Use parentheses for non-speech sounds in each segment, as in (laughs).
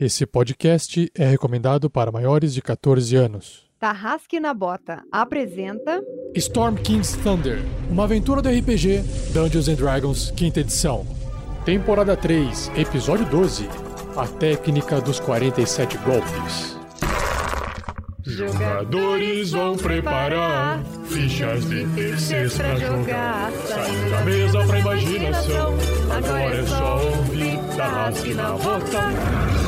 Esse podcast é recomendado para maiores de 14 anos. Tarrasque na Bota apresenta Storm King's Thunder, uma aventura do RPG Dungeons and Dragons, quinta edição. Temporada 3, episódio 12. A técnica dos 47 golpes. Jogadores vão preparar fichas de terceiros pra jogar. Saindo da mesa pra imaginação. Agora é só ouvir Tarrasque na Bota.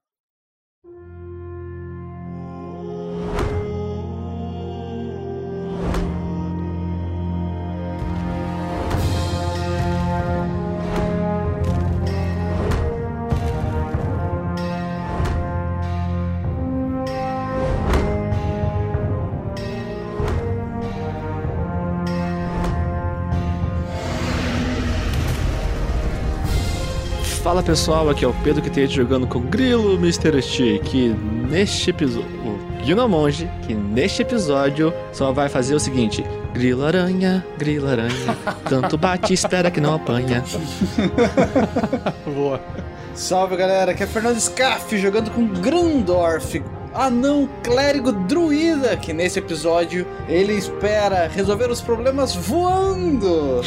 Fala pessoal, aqui é o Pedro que tem jogando com o Grilo Mr. T, que neste episódio. O Guino Monge, que neste episódio só vai fazer o seguinte: Grilo aranha, grilo aranha, tanto bate, espera que não apanha. (laughs) Boa. Salve galera, aqui é Fernando Scaff jogando com Grandorf, anão clérigo druida, que nesse episódio ele espera resolver os problemas voando.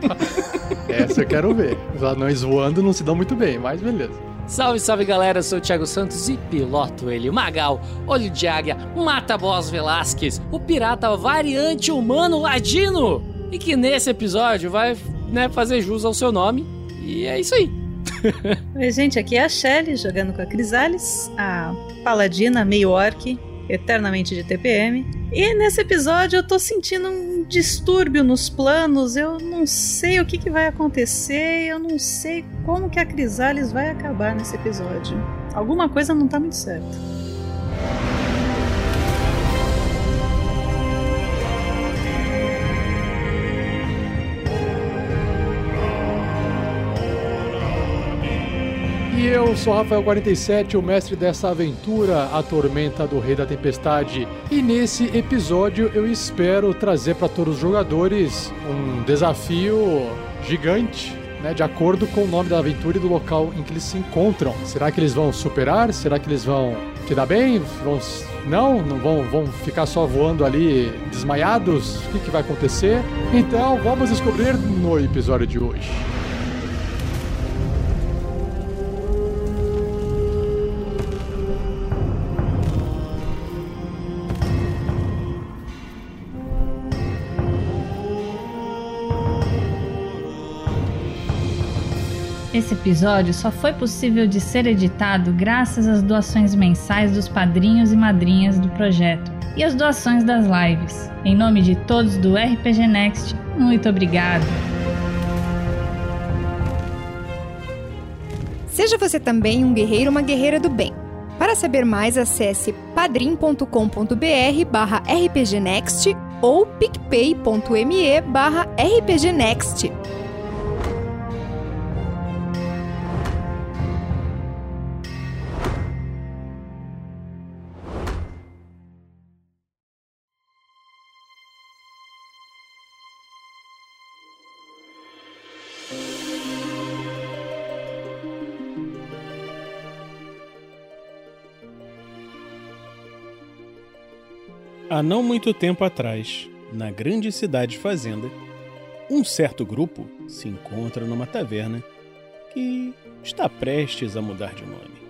(laughs) Essa eu quero ver. Os anões voando não se dão muito bem, mas beleza. Salve, salve galera, eu sou o Thiago Santos e piloto ele, Magal, Olho de Águia, Mata Boss Velasquez, o pirata variante humano ladino, e que nesse episódio vai né, fazer jus ao seu nome, e é isso aí. (laughs) Oi, gente, aqui é a Shelly jogando com a Crisales, a paladina meio orc, eternamente de TPM. E nesse episódio eu tô sentindo um distúrbio nos planos, eu não sei o que, que vai acontecer, eu não sei como que a Crisales vai acabar nesse episódio. Alguma coisa não tá muito certa. E eu sou Rafael47, o mestre dessa aventura, a Tormenta do Rei da Tempestade. E nesse episódio eu espero trazer para todos os jogadores um desafio gigante. Né, de acordo com o nome da aventura e do local em que eles se encontram. Será que eles vão superar? Será que eles vão se dar bem? Vão... Não? Não vão, vão ficar só voando ali desmaiados? O que, que vai acontecer? Então vamos descobrir no episódio de hoje. Episódio só foi possível de ser editado graças às doações mensais dos padrinhos e madrinhas do projeto e às doações das lives. Em nome de todos do RPG Next, muito obrigado! Seja você também um guerreiro ou uma guerreira do bem. Para saber mais, acesse padrim.com.br barra rpgnext ou picpay.me barra rpgnext. Há não muito tempo atrás, na grande cidade fazenda, um certo grupo se encontra numa taverna que está prestes a mudar de nome.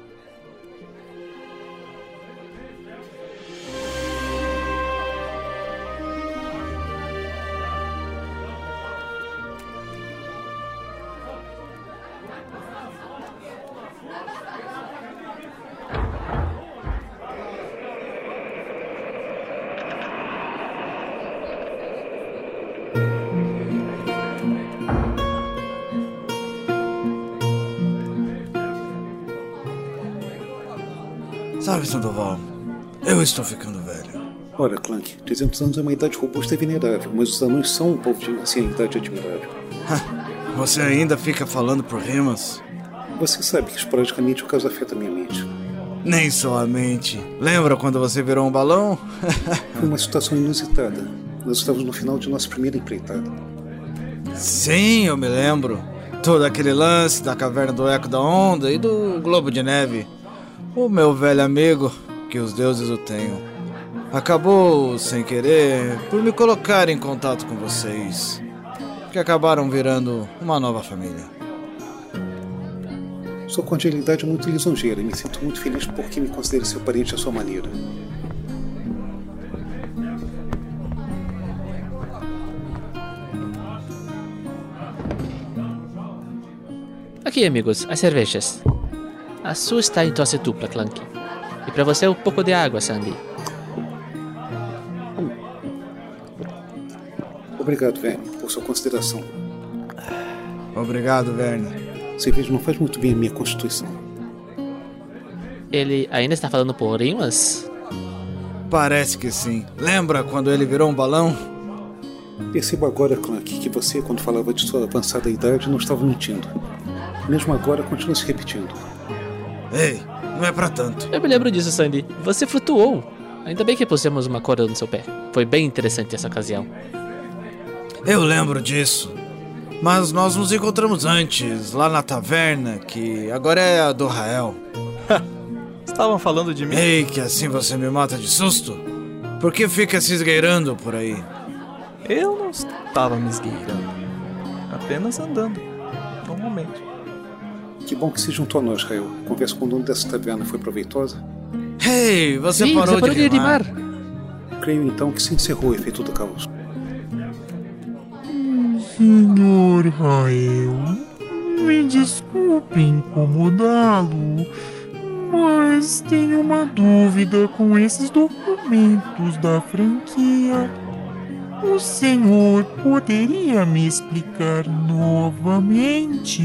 Sandoval, eu estou ficando velho. Ora, Clank, 300 anos é uma idade robusta e venerável, mas os anões são um povo de ancianidade admirável. Você ainda fica falando por rimas? Você sabe que esporadicamente o caso afeta a minha mente. Nem só a mente. Lembra quando você virou um balão? Foi uma situação inusitada. Nós estávamos no final de nossa primeira empreitada. Sim, eu me lembro. Todo aquele lance da caverna do Eco da Onda e do Globo de Neve. O meu velho amigo, que os deuses o tenham, acabou, sem querer, por me colocar em contato com vocês. Que acabaram virando uma nova família. Sua cordialidade é muito lisonjeira e me sinto muito feliz porque me considere seu parente à sua maneira. Aqui, amigos, as cervejas. A sua está em tosse dupla, Clank. E para você um pouco de água, Sandy. Obrigado, Verne, por sua consideração. Obrigado, Verne. Cerveja não faz muito bem a minha constituição. Ele ainda está falando por rimas? Parece que sim. Lembra quando ele virou um balão? Percebo agora, Clank, que você, quando falava de sua avançada idade, não estava mentindo. Mesmo agora, continua se repetindo. Ei, não é pra tanto. Eu me lembro disso, Sandy. Você flutuou. Ainda bem que pusemos uma corda no seu pé. Foi bem interessante essa ocasião. Eu lembro disso. Mas nós nos encontramos antes, lá na taverna, que agora é a do Rael. Estavam falando de mim. Ei, que assim você me mata de susto? Por que fica se esgueirando por aí? Eu não estava me esgueirando. Apenas andando. Normalmente. Que bom que se juntou a nós, Rael. A conversa com o dono dessa taverna foi proveitosa. Ei, você Sim, parou, você parou de rimar. Creio então que se encerrou o efeito do caos. Senhor Rael, me desculpe incomodá-lo, mas tenho uma dúvida com esses documentos da franquia. O senhor poderia me explicar novamente?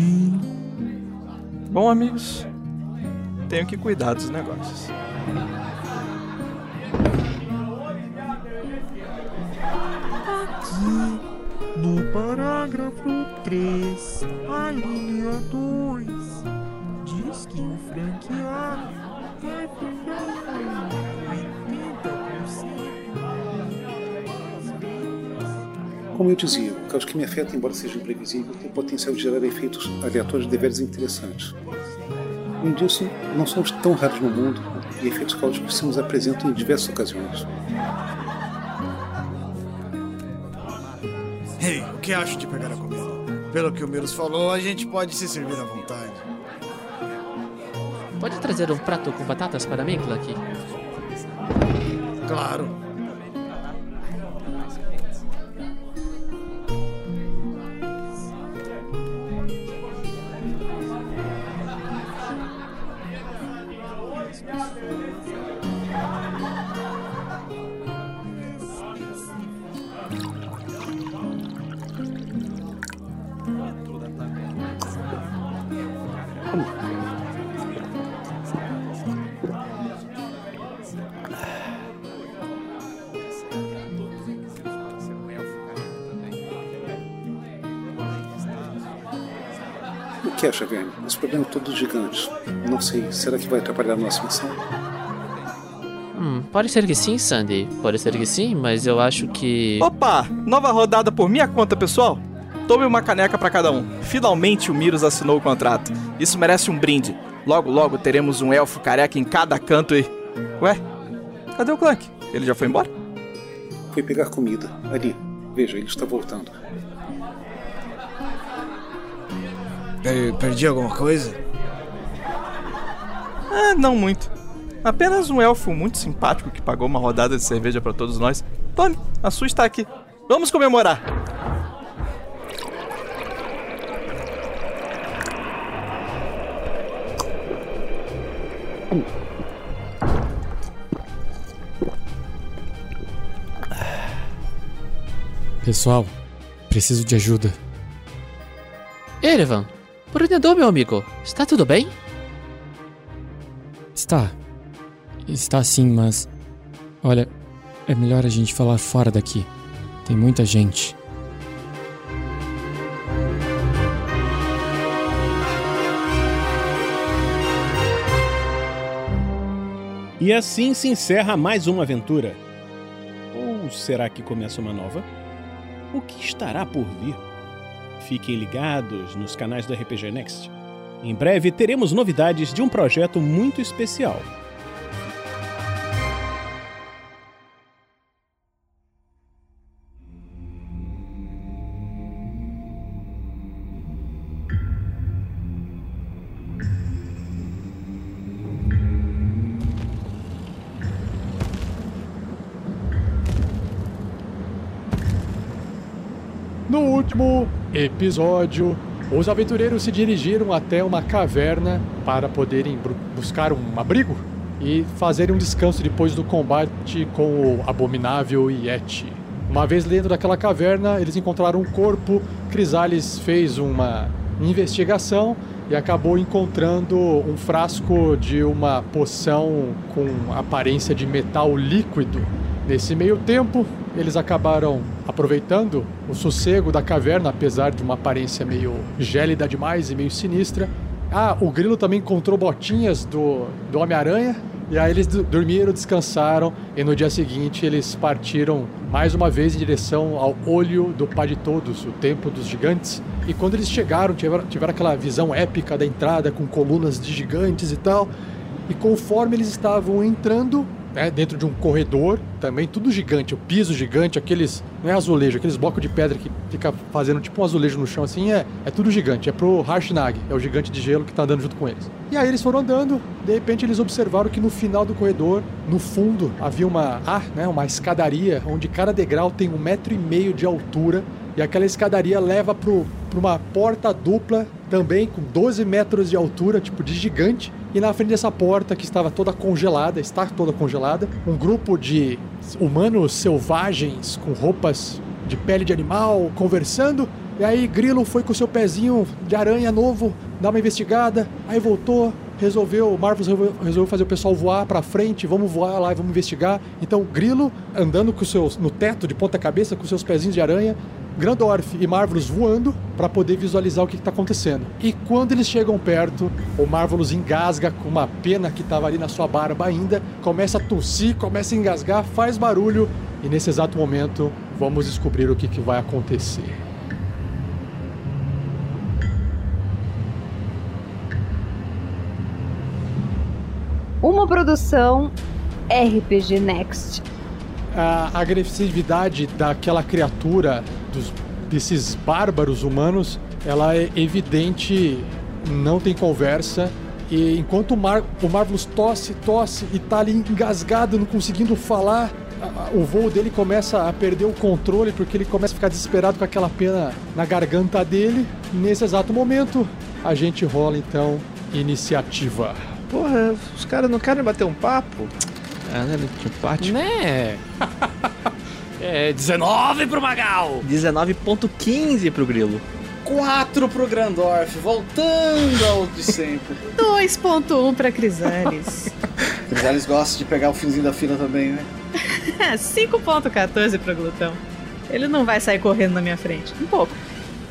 Bom, amigos, tenho que cuidar dos negócios. Aqui, no parágrafo 3, a linha 2, diz que o franqueado deve dar Como eu dizia, o caos que me afeta, embora seja imprevisível, tem o potencial de gerar efeitos aleatórios deveras interessantes. Além disso, não somos tão raros no mundo e efeitos caóticos se nos apresentam em diversas ocasiões. Ei, o que acho de pegar a comida? Pelo que o Miros falou, a gente pode se servir à vontade. Pode trazer um prato com batatas para mim, Clank? Claro. Que acha, Verne? Esse problema é todo gigante. Não sei, será que vai atrapalhar a nossa missão? Hum, pode ser que sim, Sandy. Pode ser que sim, mas eu acho que. Opa! Nova rodada por minha conta, pessoal. Tome uma caneca para cada um. Finalmente o Miros assinou o contrato. Isso merece um brinde. Logo, logo teremos um elfo careca em cada canto e. Ué? Cadê o Clank? Ele já foi embora? Foi pegar comida. Ali. Veja, ele está voltando. Eu perdi alguma coisa? Ah, não muito. Apenas um elfo muito simpático que pagou uma rodada de cerveja para todos nós. Tome, a sua está aqui. Vamos comemorar. Pessoal, preciso de ajuda. Erevan, por onde andou, meu amigo? Está tudo bem? Está. Está sim, mas. Olha, é melhor a gente falar fora daqui. Tem muita gente. E assim se encerra mais uma aventura. Ou será que começa uma nova? O que estará por vir? Fiquem ligados nos canais do RPG Next. Em breve teremos novidades de um projeto muito especial. No último episódio, os aventureiros se dirigiram até uma caverna para poderem buscar um abrigo e fazerem um descanso depois do combate com o abominável Yeti. Uma vez dentro daquela caverna, eles encontraram um corpo. Crisales fez uma investigação e acabou encontrando um frasco de uma poção com aparência de metal líquido. Nesse meio tempo, eles acabaram aproveitando o sossego da caverna, apesar de uma aparência meio gélida demais e meio sinistra. Ah, o grilo também encontrou botinhas do, do Homem-Aranha. E aí eles dormiram, descansaram e no dia seguinte eles partiram mais uma vez em direção ao olho do Pai de Todos, o Templo dos Gigantes. E quando eles chegaram, tiveram, tiveram aquela visão épica da entrada com colunas de gigantes e tal. E conforme eles estavam entrando, né, dentro de um corredor, também tudo gigante, o piso gigante, aqueles. Não é azulejo, aqueles blocos de pedra que fica fazendo tipo um azulejo no chão assim, é, é tudo gigante. É pro Harshnag, é o gigante de gelo que tá andando junto com eles. E aí eles foram andando, de repente eles observaram que no final do corredor, no fundo, havia uma. Ah, né, uma escadaria, onde cada degrau tem um metro e meio de altura. E aquela escadaria leva pro, pra uma porta dupla, também com 12 metros de altura, tipo de gigante. E na frente dessa porta, que estava toda congelada, está toda congelada, um grupo de humanos selvagens com roupas de pele de animal conversando. E aí Grilo foi com seu pezinho de aranha novo dar uma investigada, aí voltou, resolveu, Marvel resolveu, fazer o pessoal voar pra frente, vamos voar lá e vamos investigar. Então Grilo andando com seus no teto de ponta cabeça com seus pezinhos de aranha, Grandorf e Marvelous voando para poder visualizar o que está acontecendo. E quando eles chegam perto, o Marvelous engasga com uma pena que estava ali na sua barba ainda, começa a tossir, começa a engasgar, faz barulho e nesse exato momento vamos descobrir o que, que vai acontecer. Uma produção RPG Next. a agressividade daquela criatura, dos, desses bárbaros humanos, ela é evidente, não tem conversa. E enquanto o, Mar, o Marvelous tosse, tosse e tá ali engasgado, não conseguindo falar, o voo dele começa a perder o controle porque ele começa a ficar desesperado com aquela pena na garganta dele. Nesse exato momento, a gente rola então iniciativa. Porra, os caras não querem bater um papo? Ah, né? Antipático. Né? (laughs) É 19 pro Magal! 19.15 pro Grilo. 4 pro Grandorf, voltando ao de sempre. (laughs) 2.1 pra Crisales. (laughs) Crisales gosta de pegar o finzinho da fila também, né? 5.14 pro Glutão. Ele não vai sair correndo na minha frente. Um pouco.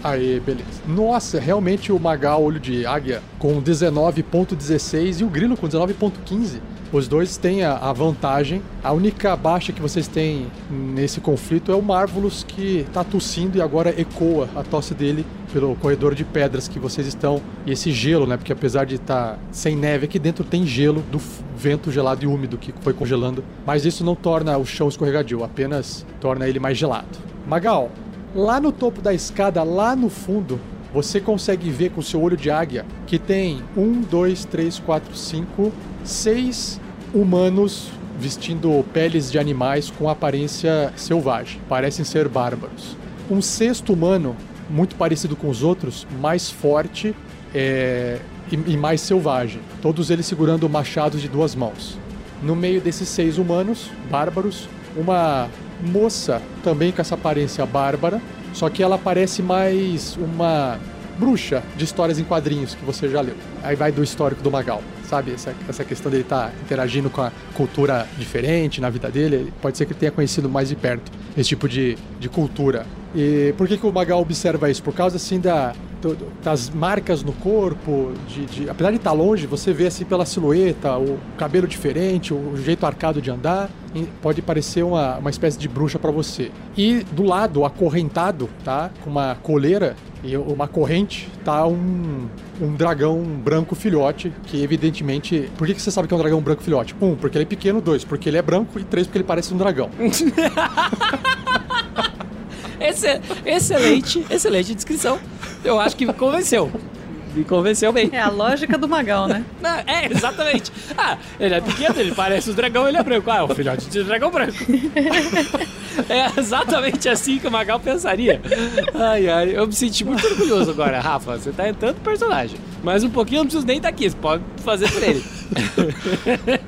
Aí, beleza. Nossa, realmente o Magal Olho de Águia com 19.16 e o Grilo com 19.15. Os dois têm a, a vantagem. A única baixa que vocês têm nesse conflito é o Marvelous que tá tossindo e agora ecoa a tosse dele pelo corredor de pedras que vocês estão. E esse gelo, né? Porque apesar de estar sem neve, aqui dentro tem gelo do vento gelado e úmido que foi congelando. Mas isso não torna o chão escorregadio, apenas torna ele mais gelado. Magal, Lá no topo da escada, lá no fundo, você consegue ver com seu olho de águia que tem um, dois, três, quatro, cinco, seis humanos vestindo peles de animais com aparência selvagem. Parecem ser bárbaros. Um sexto humano, muito parecido com os outros, mais forte é, e, e mais selvagem. Todos eles segurando machados de duas mãos. No meio desses seis humanos, bárbaros, uma moça também com essa aparência bárbara, só que ela parece mais uma bruxa de histórias em quadrinhos que você já leu. Aí vai do histórico do Magal, sabe? Essa, essa questão dele estar interagindo com a cultura diferente na vida dele. Pode ser que ele tenha conhecido mais de perto esse tipo de, de cultura. E por que, que o Magal observa isso? Por causa assim da, das marcas no corpo, de, de- apesar de estar longe, você vê assim pela silhueta, o cabelo diferente, o, jeito arcado de andar, pode parecer uma, uma espécie de bruxa pra você. E do lado, acorrentado, tá? Com uma coleira e uma corrente, tá um, um dragão branco filhote, que evidentemente. Por que, que você sabe que é um dragão branco filhote? Um, porque ele é pequeno, dois, porque ele é branco, e três, porque ele parece um dragão. (laughs) Esse- excelente, excelente descrição. Eu acho que me convenceu. Me convenceu bem. É a lógica do Magal, né? (laughs) Não, é, exatamente. Ah, ele é pequeno, ele parece um dragão, ele é branco. Ah, é o filhote de dragão branco. (laughs) É exatamente assim que o Magal pensaria. Ai, ai, eu me senti muito orgulhoso agora, Rafa. Você tá entrando no personagem. Mas um pouquinho eu não preciso nem estar aqui, você pode fazer por ele. (laughs)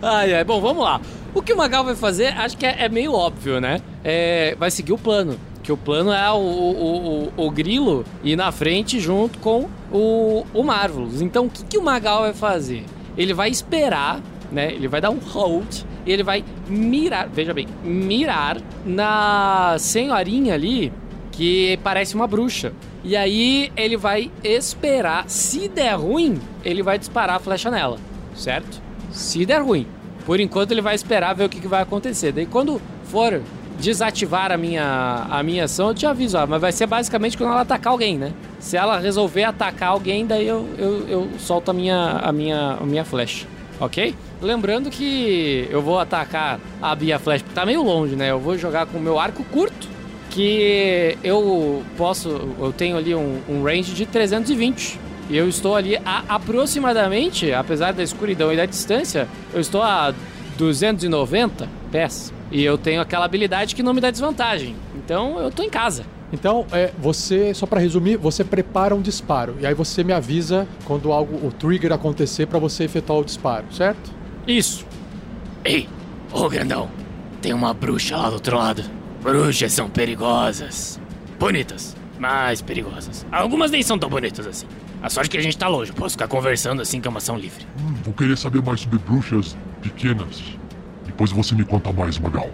Ai, ai, bom, vamos lá. O que o Magal vai fazer, acho que é, é meio óbvio, né? É, vai seguir o plano. Que o plano é o, o, o, o Grilo ir na frente junto com o, o Marvelous. Então, o que, que o Magal vai fazer? Ele vai esperar, né? Ele vai dar um hold e ele vai mirar, veja bem, mirar na senhorinha ali que parece uma bruxa. E aí ele vai esperar. Se der ruim, ele vai disparar a flecha nela, certo? Se der ruim. Por enquanto ele vai esperar ver o que, que vai acontecer. Daí quando for desativar a minha, a minha ação, eu te aviso. mas vai ser basicamente quando ela atacar alguém, né? Se ela resolver atacar alguém, daí eu, eu, eu solto a minha, a, minha, a minha flecha. Ok? Lembrando que eu vou atacar a Bia Flash, porque tá meio longe, né? Eu vou jogar com o meu arco curto, que eu posso. Eu tenho ali um, um range de 320. E eu estou ali a aproximadamente, apesar da escuridão e da distância, eu estou a 290 pés. E eu tenho aquela habilidade que não me dá desvantagem. Então eu tô em casa. Então, é, você, só pra resumir, você prepara um disparo. E aí você me avisa quando algo, o trigger acontecer pra você efetuar o disparo, certo? Isso. Ei, ô grandão, tem uma bruxa lá do outro lado. Bruxas são perigosas. Bonitas, mas perigosas. Algumas nem são tão bonitas assim. A sorte é que a gente tá longe, posso ficar conversando assim que é uma ação livre. Hum, vou querer saber mais sobre bruxas pequenas. Depois você me conta mais, Magal.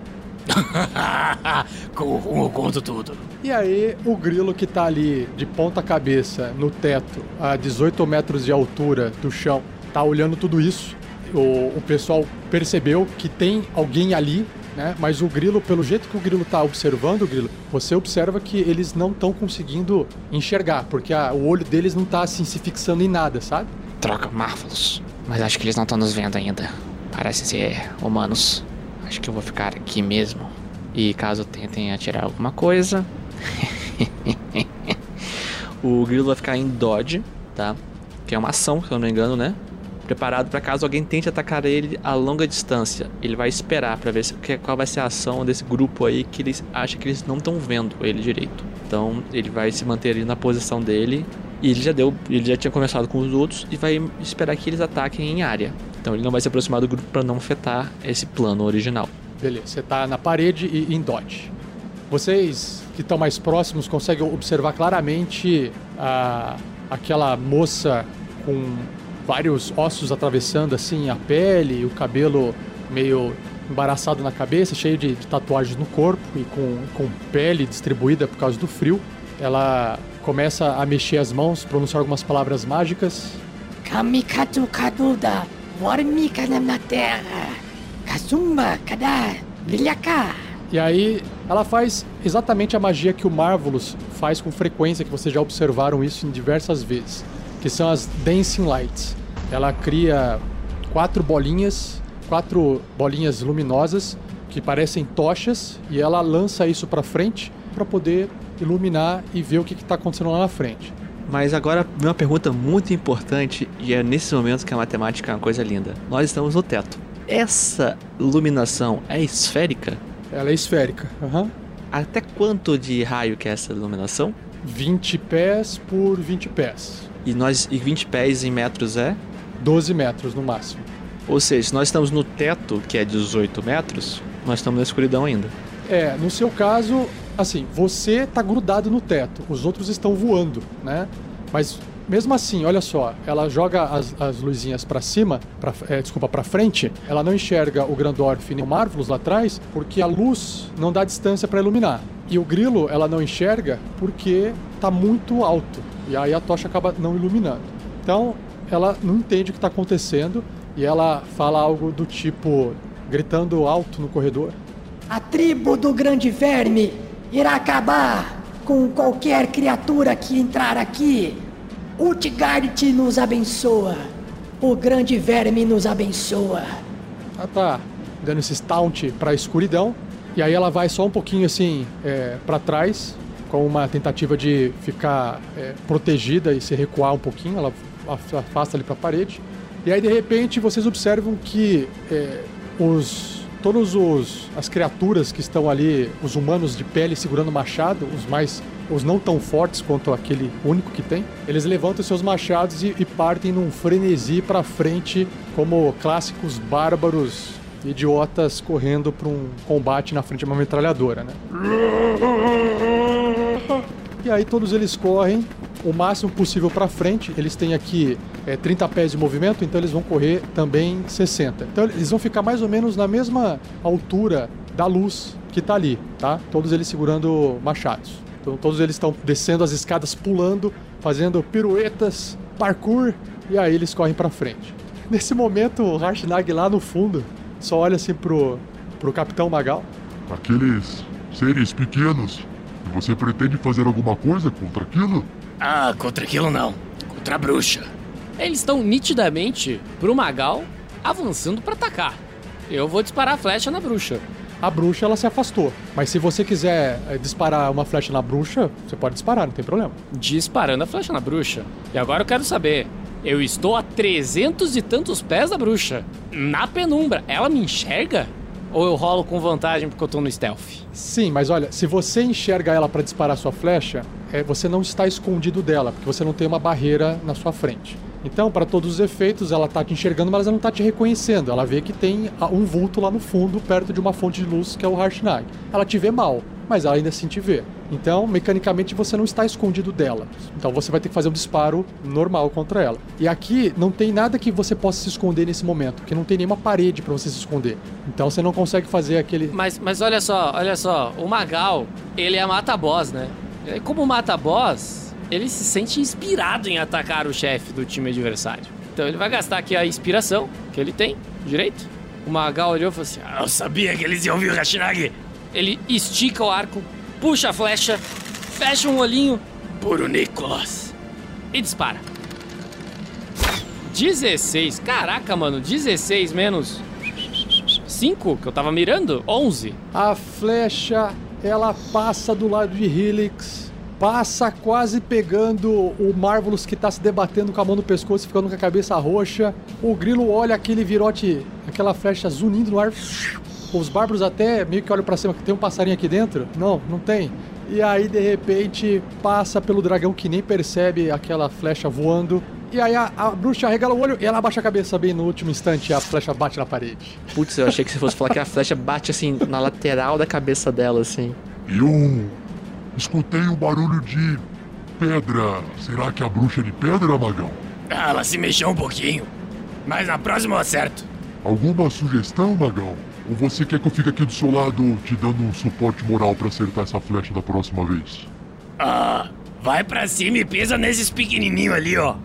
(laughs) Com eu conto tudo. E aí, o grilo que tá ali de ponta cabeça no teto, a 18 metros de altura do chão, tá olhando tudo isso. O, o pessoal percebeu que tem alguém ali, né? Mas o grilo, pelo jeito que o grilo tá observando, o grilo, você observa que eles não estão conseguindo enxergar, porque a- o olho deles não tá assim se fixando em nada, sabe? Troca, Marvelous. Mas acho que eles não estão nos vendo ainda. Parecem ser humanos. Acho que eu vou ficar aqui mesmo. E caso tentem atirar alguma coisa. (laughs) O grilo vai ficar em dodge, tá? Que é uma ação, se eu não me engano, né? Preparado para caso alguém tente atacar ele a longa distância. Ele vai esperar para ver se, qual vai ser a ação desse grupo aí que eles acham que eles não estão vendo ele direito. Então ele vai se manter ali na posição dele. E ele já deu, ele já tinha conversado com os outros e vai esperar que eles ataquem em área. Então ele não vai se aproximar do grupo para não afetar esse plano original. Beleza, você tá na parede e em dodge. Vocês que estão mais próximos conseguem observar claramente a, aquela moça com vários ossos atravessando assim a pele, o cabelo meio embaraçado na cabeça, cheio de, de tatuagens no corpo e com, com pele distribuída por causa do frio. Ela começa a mexer as mãos, pronunciar algumas palavras mágicas. Kamikatu Kaduda, Warmika na terra. Kasumba Kada, Vilhaka. E aí ela faz exatamente a magia que o Marvelous faz com frequência, que vocês já observaram isso em diversas vezes, que são as Dancing Lights. Ela cria quatro bolinhas, quatro bolinhas luminosas que parecem tochas e ela lança isso para frente para poder iluminar e ver o que está acontecendo lá na frente. Mas agora uma pergunta muito importante e é nesse momento que a matemática é uma coisa linda. Nós estamos no teto. Essa iluminação é esférica? Ela é esférica. aham. Até quanto de raio que é essa iluminação? 20 pés por 20 pés. E nós e 20 pés em metros é? 12 metros no máximo. Ou seja, se nós estamos no teto, que é 18 metros, nós estamos na escuridão ainda. É, no seu caso, assim, você tá grudado no teto, os outros estão voando, né? Mas mesmo assim, olha só, ela joga as, as luzinhas pra cima, pra, é, desculpa, pra frente, ela não enxerga o Grandorf nem o Marvelous lá atrás, porque a luz não dá distância pra iluminar. E o grilo, ela não enxerga porque tá muito alto. E aí a tocha acaba não iluminando. Então, ela não entende o que está acontecendo e ela fala algo do tipo, gritando alto no corredor. A tribo do Grande Verme irá acabar com qualquer criatura que entrar aqui. Utgard nos abençoa. O Grande Verme nos abençoa. Ela tá dando esse taunt para a escuridão e aí ela vai só um pouquinho assim é, para trás com uma tentativa de ficar é, protegida e se recuar um pouquinho. Ela afasta ali para a parede. E aí de repente vocês observam que é, os todos os as criaturas que estão ali, os humanos de pele segurando machado, os mais os não tão fortes quanto aquele único que tem, eles levantam seus machados e, e partem num frenesi para frente, como clássicos bárbaros idiotas correndo para um combate na frente de uma metralhadora, né? E aí todos eles correm o máximo possível para frente. Eles têm aqui é, 30 pés de movimento, então eles vão correr também 60. Então eles vão ficar mais ou menos na mesma altura da luz que tá ali, tá? Todos eles segurando machados. Então todos eles estão descendo as escadas, pulando, fazendo piruetas, parkour, e aí eles correm para frente. Nesse momento, o Harshnag lá no fundo só olha assim pro, pro Capitão Magal. Aqueles seres pequenos, você pretende fazer alguma coisa contra aquilo? Ah, contra aquilo não. Contra a bruxa. Eles estão nitidamente pro Magal avançando para atacar. Eu vou disparar a flecha na bruxa. A bruxa ela se afastou, mas se você quiser é, disparar uma flecha na bruxa, você pode disparar, não tem problema. Disparando a flecha na bruxa. E agora eu quero saber, eu estou a 300 e tantos pés da bruxa, na penumbra. Ela me enxerga? Ou eu rolo com vantagem porque eu tô no stealth? Sim, mas olha, se você enxerga ela para disparar sua flecha, é, você não está escondido dela, porque você não tem uma barreira na sua frente. Então, para todos os efeitos, ela tá te enxergando, mas ela não tá te reconhecendo. Ela vê que tem um vulto lá no fundo, perto de uma fonte de luz, que é o Harshnag. Ela te vê mal, mas ela ainda assim te vê. Então, mecanicamente, você não está escondido dela. Então, você vai ter que fazer um disparo normal contra ela. E aqui não tem nada que você possa se esconder nesse momento, porque não tem nenhuma parede para você se esconder. Então, você não consegue fazer aquele. Mas, mas olha só, olha só, o Magal, ele é mata-boss, né? Como mata-boss, ele se sente inspirado em atacar o chefe do time adversário. Então ele vai gastar aqui a inspiração que ele tem, direito. O Magal olhou e falou assim: ah, Eu sabia que eles iam vir o Hashinagi. Ele estica o arco, puxa a flecha, fecha um olhinho. Puro Nicolas. E dispara. 16. Caraca, mano, 16 menos 5 que eu tava mirando? 11. A flecha, ela passa do lado de Helix passa quase pegando o Marvelous que tá se debatendo com a mão no pescoço ficando com a cabeça roxa. O Grilo olha aquele virote, aquela flecha zunindo no ar. Os bárbaros até meio que olham para cima, que tem um passarinho aqui dentro? Não, não tem. E aí, de repente, passa pelo dragão que nem percebe aquela flecha voando. E aí a, a bruxa arregala o olho e ela abaixa a cabeça bem no último instante e a flecha bate na parede. Putz, eu achei que você fosse falar que a flecha bate assim na lateral da cabeça dela, assim. Eu escutei um barulho de pedra. Será que a bruxa é de pedra, Magão? Ah, ela se mexeu um pouquinho. Mas na próxima eu acerto. Alguma sugestão, Magão? Ou você quer que eu fique aqui do seu lado te dando um suporte moral para acertar essa flecha da próxima vez? Ah, vai pra cima e pisa nesses pequenininhos ali, ó.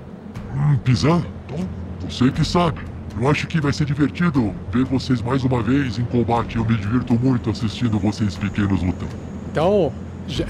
Hum, pisar? Então, você que sabe. Eu acho que vai ser divertido ver vocês mais uma vez em combate. Eu me divirto muito assistindo vocês pequenos lutando. Então,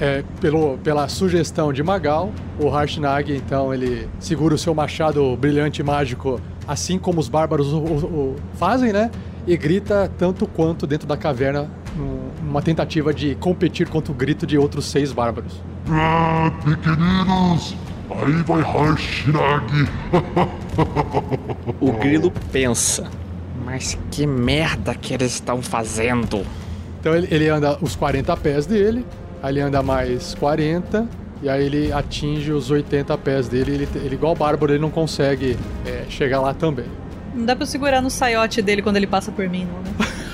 é, pelo, pela sugestão de Magal, o Harshnag, então, ele segura o seu machado brilhante e mágico, assim como os bárbaros o, o, o fazem, né? E grita tanto quanto dentro da caverna, numa tentativa de competir contra o grito de outros seis bárbaros. Ah, pequeninos! Aí vai Harshnag! (laughs) o grilo pensa. Mas que merda que eles estão fazendo? Então ele, ele anda os 40 pés dele, Aí ele anda mais 40, e aí ele atinge os 80 pés dele. Ele, ele igual o Bárbaro, ele não consegue é, chegar lá também. Não dá pra segurar no saiote dele quando ele passa por mim, não, né?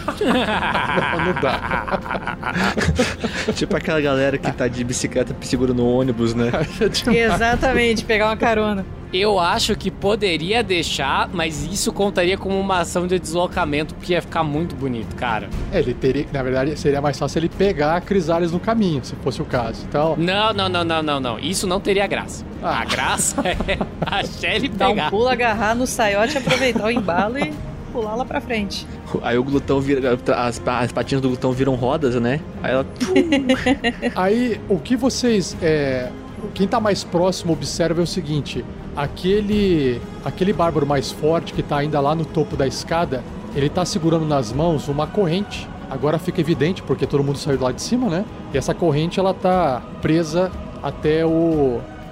(laughs) não, não dá. (laughs) tipo aquela galera que tá de bicicleta segurando no ônibus, né? (laughs) Exatamente, pegar uma carona. Eu acho que poderia deixar, mas isso contaria como uma ação de deslocamento, porque ia ficar muito bonito, cara. É, ele teria, na verdade, seria mais fácil ele pegar a Crisales no caminho, se fosse o caso. Então, Não, não, não, não, não, não. Isso não teria graça. A graça (laughs) é a Shelly Dar um pegar. pulo, agarrar no saiote, aproveitar o embalo e pular lá pra frente. Aí o glutão vira. As, as patinhas do glutão viram rodas, né? Aí ela. (laughs) Aí, o que vocês. É, quem tá mais próximo observa é o seguinte: aquele. aquele bárbaro mais forte que tá ainda lá no topo da escada, ele tá segurando nas mãos uma corrente. Agora fica evidente, porque todo mundo saiu lá de cima, né? E essa corrente ela tá presa até o,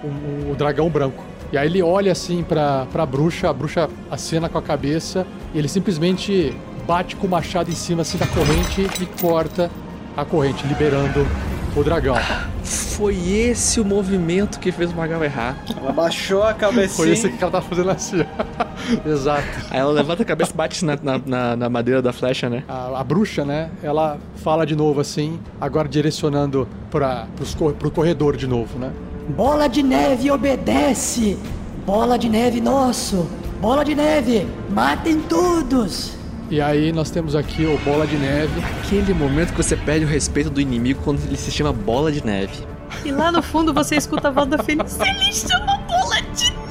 o, o dragão branco. E aí ele olha assim pra, pra bruxa, a bruxa acena com a cabeça, e ele simplesmente bate com o machado em cima assim da corrente e corta a corrente, liberando o dragão. Foi esse o movimento que fez o Magal errar. Ela baixou a cabecinha. Foi esse que ela tá fazendo assim. (laughs) Exato. Aí ela levanta a cabeça e bate na, na, na- madeira da flecha, né? A, a bruxa, né? Ela fala de novo assim, agora direcionando para pro corredor de novo, né? Bola de neve obedece! Bola de neve nosso! Bola de neve, matem todos! E aí nós temos aqui o Bola de Neve. Aquele momento que você perde o respeito do inimigo quando ele se chama bola de neve. E lá no fundo você escuta a voz da Fênix. Ele chama bola de neve!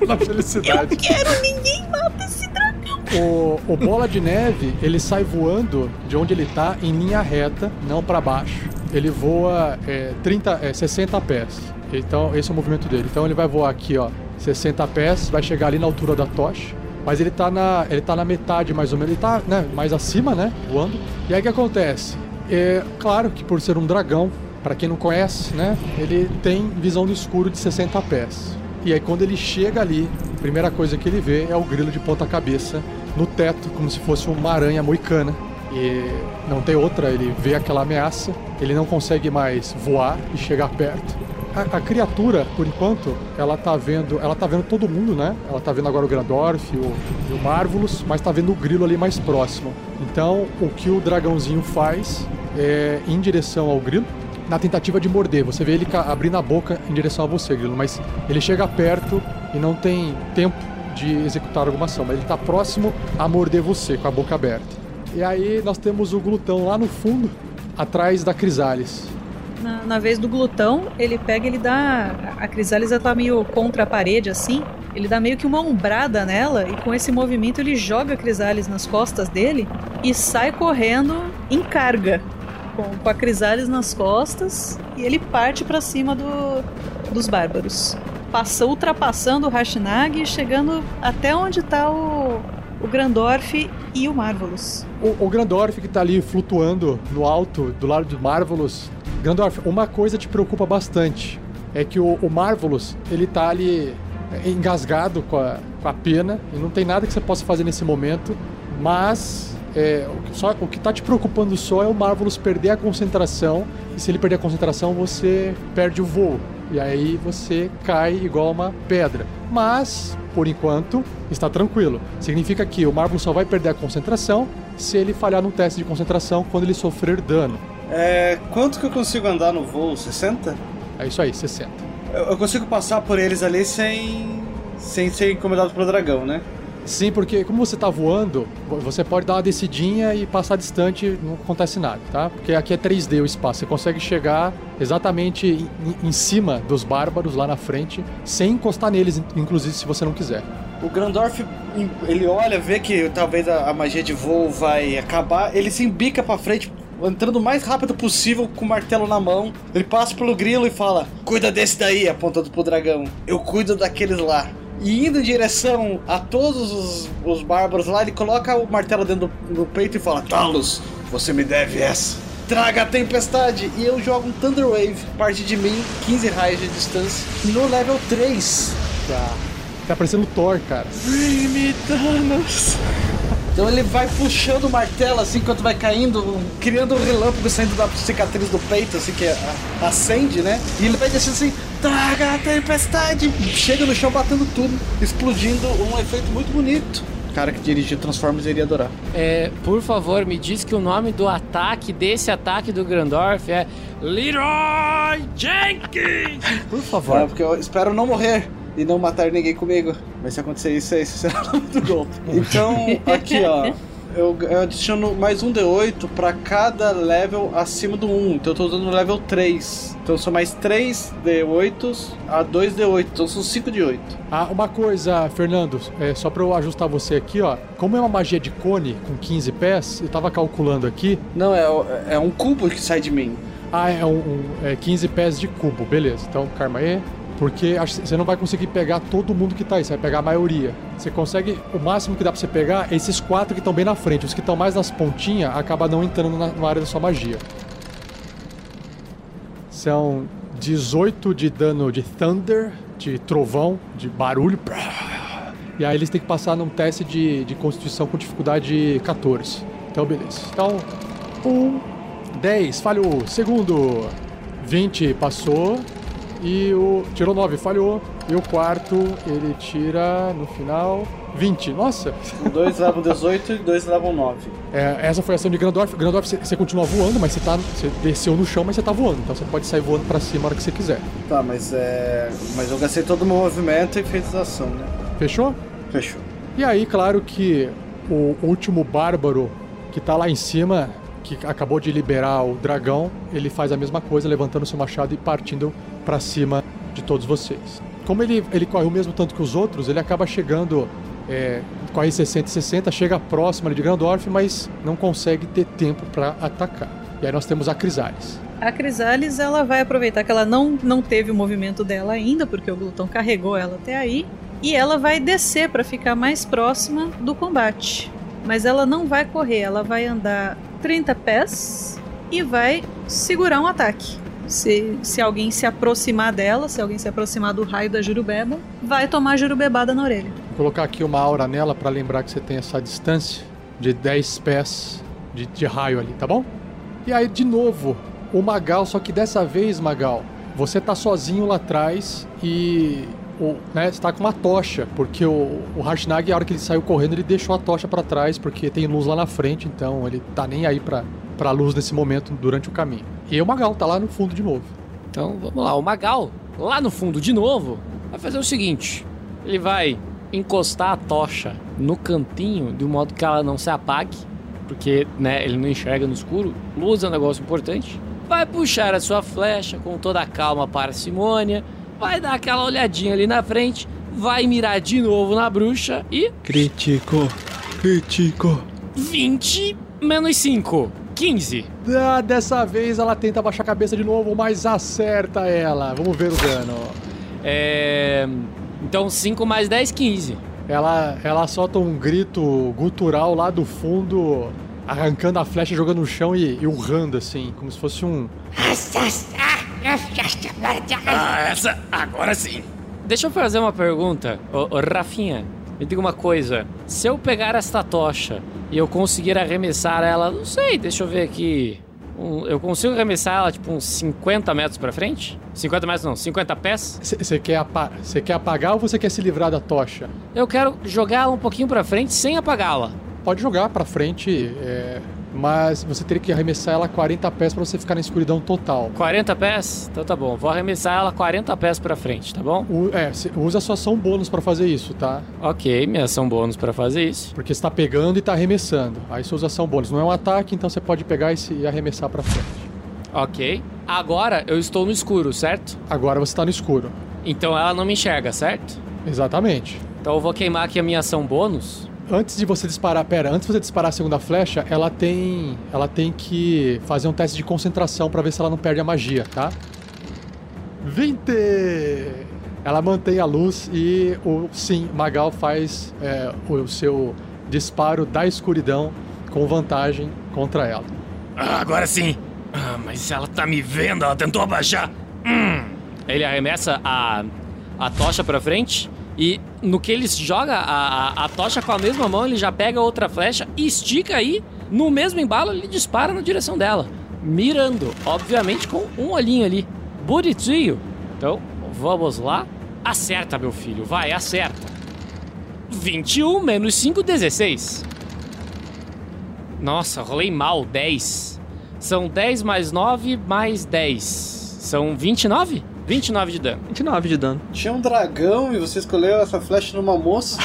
(laughs) Na felicidade. Eu quero, ninguém mata esse dragão! O, o Bola de Neve, ele sai voando de onde ele tá em linha reta, não para baixo. Ele voa é, 30, é, 60 pés. Então, esse é o movimento dele. Então, ele vai voar aqui, ó, 60 pés, vai chegar ali na altura da tocha. Mas ele tá na, ele tá na metade, mais ou menos. Ele tá né, mais acima, né? Voando. E aí o que acontece? É claro que por ser um dragão, para quem não conhece, né? Ele tem visão no escuro de 60 pés. E aí quando ele chega ali, a primeira coisa que ele vê é o grilo de ponta cabeça no teto, como se fosse uma aranha moicana. E não tem outra, ele vê aquela ameaça, ele não consegue mais voar e chegar perto. A, a criatura, por enquanto, ela tá vendo, ela tá vendo todo mundo, né? Ela tá vendo agora o Grandorf o, e o Marvelous, mas tá vendo o grilo ali mais próximo. Então, o que o dragãozinho faz é em direção ao grilo, na tentativa de morder. Você vê ele abrindo a boca em direção a você, Grilo, mas ele chega perto e não tem tempo de executar alguma ação, mas ele está próximo a morder você com a boca aberta. E aí nós temos o glutão lá no fundo, atrás da Crisales. Na, na vez do glutão, ele pega, ele dá. A Crisalis ela tá meio contra a parede assim. Ele dá meio que uma ombrada nela e com esse movimento ele joga a Crisalis nas costas dele e sai correndo em carga. Com, com a Crisalis nas costas e ele parte pra cima do, dos bárbaros. Passa ultrapassando o Hashinag e chegando até onde tá o, o Grandorf e o Marvelous. O, o Grandorf que tá ali flutuando no alto, do lado do Marvelous. Grandorf, uma coisa te preocupa bastante. É que o, o Marvelous, ele tá ali é, engasgado com a, com a pena. E não tem nada que você possa fazer nesse momento. Mas é, o, que só, o que tá te preocupando só é o Marvelous perder a concentração. E se ele perder a concentração, você perde o voo. E aí você cai igual uma pedra. Mas, por enquanto, está tranquilo. Significa que o Marvelous só vai perder a concentração se ele falhar no teste de concentração quando ele sofrer dano. É, quanto que eu consigo andar no voo? 60? É isso aí, 60. Eu, eu consigo passar por eles ali sem, sem ser incomodado pelo dragão, né? Sim, porque como você tá voando, você pode dar uma descidinha e passar distante, não acontece nada, tá? Porque aqui é 3D o espaço, você consegue chegar exatamente em, em cima dos bárbaros lá na frente, sem encostar neles, inclusive se você não quiser. O Grandorf, ele olha, vê que talvez a, magia de voo vai acabar, ele se embica pra frente, entrando o mais rápido possível com o martelo na mão. Ele passa pelo grilo e fala: Cuida desse daí, apontando pro dragão. Eu cuido daqueles lá. E indo em direção a todos os, os bárbaros lá, ele coloca o martelo dentro do, do peito e fala: Talos, você me deve essa. Traga a tempestade! E eu jogo um Thunder Wave, parte de mim, 15 raios de distância, no level 3. Tá. Tá parecendo Thor, cara. Bring Thanos! Então ele vai puxando o martelo assim enquanto vai caindo, criando um relâmpago saindo da cicatriz do peito, assim que a- acende, né? E ele vai descendo assim, traga a tempestade! Chega no chão batendo tudo, explodindo um efeito muito bonito. cara que dirigiu Transformers iria adorar. É, por favor, me diz que o nome do ataque, desse ataque do Grandorf é Leroy Jenkins! Por favor. É, porque eu espero não morrer e não matar ninguém comigo. Mas se acontecer isso, esse (laughs) será o nome do golpe. Então, aqui ó. Eu, eu adiciono mais um D8 pra cada level acima do 1. Então eu tô usando o level 3. Então são mais 3 D8s a 2 D8. Então são 5 de 8. Ah, uma coisa, Fernando, é, só pra eu ajustar você aqui, ó. Como é uma magia de cone com 15 pés, eu tava calculando aqui. Não, é, é um cubo que sai de mim. Ah, é um, um é 15 pés de cubo, beleza. Então, Karma aí. Porque você não vai conseguir pegar todo mundo que tá aí, você vai pegar a maioria. Você consegue, o máximo que dá pra você pegar é esses quatro que estão bem na frente. Os que estão mais nas pontinhas acaba não entrando na, na área da sua magia. São 18 de dano de Thunder, de trovão, de barulho. E aí eles têm que passar num teste de, de constituição com dificuldade 14. Então, beleza. Então, 1, 10, falhou. Segundo, 20, passou. E o. Tirou 9, falhou. E o quarto, ele tira no final 20. Nossa! Dois levam 18 e dois levam 9. É, essa foi a ação de Grandorf. Grandorf, você, continua voando, mas você, tá, você desceu no chão, mas você tá voando. Então você pode sair voando pra cima a hora que você quiser. Tá, mas é. Mas eu gastei todo o meu movimento e fiz a ação, né? Fechou? Fechou. E aí, claro que o último bárbaro que tá lá em cima, que acabou de liberar o dragão, ele faz a mesma coisa, levantando seu machado e partindo pra cima de todos vocês. Como ele, ele corre o mesmo tanto que os outros, ele acaba chegando, é, corre 60 e 60, chega próximo ali de Grandorf, mas não consegue ter tempo pra atacar. E aí nós temos a Crisales. A Crisales, ela vai aproveitar que ela não, não teve o movimento dela ainda, porque o Glutão carregou ela até aí, e ela vai descer para ficar mais próxima do combate. Mas ela não vai correr, ela vai andar 30 pés e vai segurar um ataque. Se, se alguém se aproximar dela, se alguém se aproximar do raio da Jurubeba, vai tomar Jurubebada na orelha. Vou colocar aqui uma aura nela pra lembrar que você tem essa distância de 10 pés de, de raio ali, tá bom? E aí, de novo, o Magal, só que dessa vez, Magal, você tá sozinho lá atrás e o, né, você tá com uma tocha, porque o, o Harshnag, a hora que ele saiu correndo, ele deixou a tocha pra trás, porque tem luz lá na frente, então ele tá nem aí pra, pra luz nesse momento durante o caminho. E o Magal tá lá no fundo de novo. Então vamos lá, o Magal, lá no fundo de novo, vai fazer o seguinte: ele vai encostar a tocha no cantinho de um modo que ela não se apague, porque né, ele não enxerga no escuro. Luz é um negócio importante. Vai puxar a sua flecha com toda a calma para Simônia, vai dar aquela olhadinha ali na frente, vai mirar de novo na bruxa e. Crítico, crítico. 20 menos 5. 15. Ah, dessa vez ela tenta baixar a cabeça de novo, mas acerta ela. Vamos ver o dano. É. Então 5 mais 10, 15. Ela, ela solta um grito gutural lá do fundo, arrancando a flecha, jogando no chão e, e urrando assim, como se fosse um. Ah, essa agora sim. Deixa eu fazer uma pergunta. Ô, ô, Rafinha, me diga uma coisa. Se eu pegar esta tocha e eu conseguir arremessar ela, não sei, deixa eu ver aqui. Um- eu consigo arremessar ela tipo uns 50 metros pra frente? 50 metros não, 50 pés? Você quer, apa quer apagar ou você quer se livrar da tocha? Eu quero jogar ela um pouquinho pra frente sem apagá-la. Pode jogar pra frente, é, mas você teria que arremessar ela 40 pés pra você ficar na escuridão total. 40 pés? Então tá bom. Vou arremessar ela 40 pés pra frente, tá bom? É, usa a sua ação bônus pra fazer isso, tá? Ok, minha ação bônus pra fazer isso. Porque você tá pegando e tá arremessando. Aí você usa ação bônus. Não é um ataque, então você pode pegar e, e arremessar pra frente. Ok. Agora eu estou no escuro, certo? Agora você tá no escuro. Então ela não me enxerga, certo? Exatamente. Então eu vou queimar aqui a minha ação bônus. Antes de você disparar, pera, antes de você disparar a segunda flecha, ela tem, ela tem que fazer um teste de concentração pra ver se ela não perde a magia, tá? 20! Ela mantém a luz e o sim, Magal faz é, o seu disparo da escuridão com vantagem contra ela. Ah, agora sim. Ah, mas se ela tá me vendo, ela tentou abaixar. Hum. Ele arremessa a, a tocha pra frente e no que ele joga a, a, a tocha com a mesma mão, ele já pega outra flecha e estica aí. No mesmo embalo, ele dispara na direção dela. Mirando, obviamente com um olhinho ali. Bonitinho. Então, vamos lá. Acerta, meu filho. Vai, acerta. 21 menos 5, 16. Nossa, rolei mal, 10. São 10 mais 9 mais 10. São 29? 29 de dano. 29 de dano. Tinha um dragão e você escolheu essa flecha numa moça.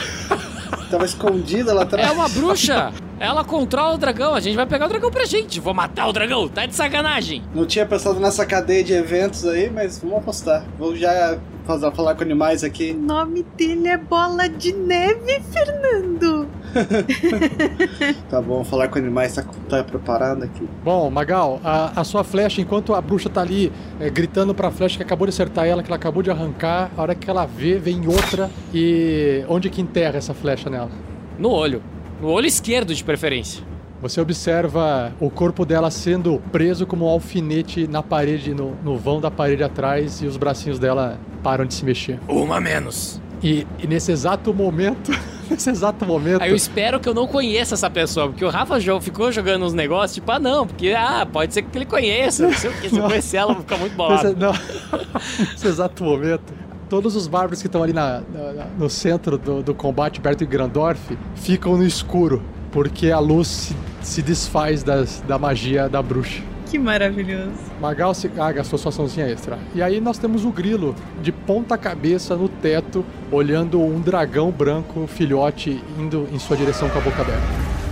Tava escondida lá atrás. É uma bruxa! Ela controla o dragão, a gente vai pegar o dragão pra gente. Vou matar o dragão, tá de sacanagem. Não tinha pensado nessa cadeia de eventos aí, mas vamos apostar. Vou já fazer, falar com animais aqui. O nome dele é Bola de Neve, Fernando. (laughs) Tá bom, falar com animais, tá, tá preparado aqui. Bom, Magal, a, a sua flecha, enquanto a bruxa tá ali é, gritando pra flecha que acabou de acertar ela, que ela acabou de arrancar, a hora que ela vê, vem outra e onde que enterra essa flecha nela? No olho. No olho esquerdo, de preferência. Você observa o corpo dela sendo preso como um alfinete na parede, no, no vão da parede atrás, e os bracinhos dela param de se mexer. Uma menos. E, e nesse exato momento, (laughs) (laughs) nesse exato momento. Aí eu espero que eu não conheça essa pessoa, porque o Rafa jo- ficou jogando uns negócios, tipo, ah, não, porque, ah, pode ser que ele conheça, não sei o que, se eu conhecer ela, vou ficar muito bolado. não, (laughs) nesse exato momento, todos os bárbaros que estão ali na- na- no centro do, do combate perto de Grandorf ficam no escuro, porque a luz se, se desfaz das- da magia da bruxa. Que maravilhoso. Magal se... ah, gastou sua açãozinha extra. E aí nós temos o grilo de ponta cabeça no teto, olhando um dragão branco filhote indo em sua direção com a boca aberta.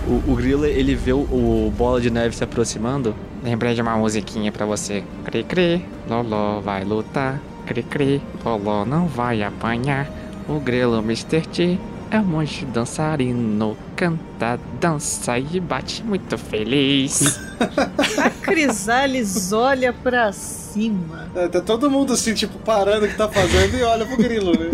O, o grilo, ele vê o, o bola de neve se aproximando. Lembrei de uma musiquinha pra você. Cri cri, Lolo vai lutar. Cri cri, Lolo não vai apanhar. O grelo Mr. T é um monge dançarino. Canta, dança e bate muito feliz. A Crisales olha pra cima. É, tá todo mundo assim, tipo, parando o que tá fazendo e olha pro grilo, né?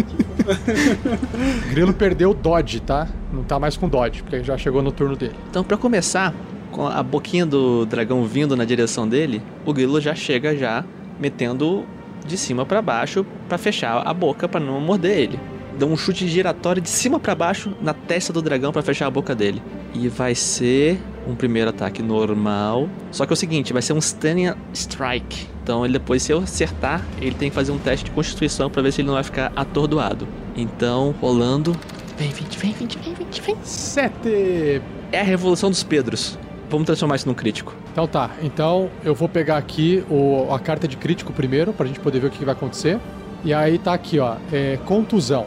O grilo perdeu o dodge, tá? Não tá mais com dodge, porque já chegou no turno dele. Então, pra começar, com a boquinha do dragão vindo na direção dele, o grilo já chega já metendo de cima pra baixo pra fechar a boca pra não morder ele. Dá um chute giratório de cima pra baixo na testa do dragão pra fechar a boca dele. E vai ser um primeiro ataque normal. Só que é o seguinte, vai ser um stunning strike. Então ele depois se eu acertar, ele tem que fazer um teste de constituição pra ver se ele não vai ficar atordoado. Então, rolando, vem 20, vem 20, vem 20, vem. Sete. É a revolução dos Pedros. Vamos transformar isso num crítico. Então tá, então eu vou pegar aqui o, a carta de crítico primeiro, pra gente poder ver o que, que vai acontecer. E aí tá aqui, ó, é, contusão.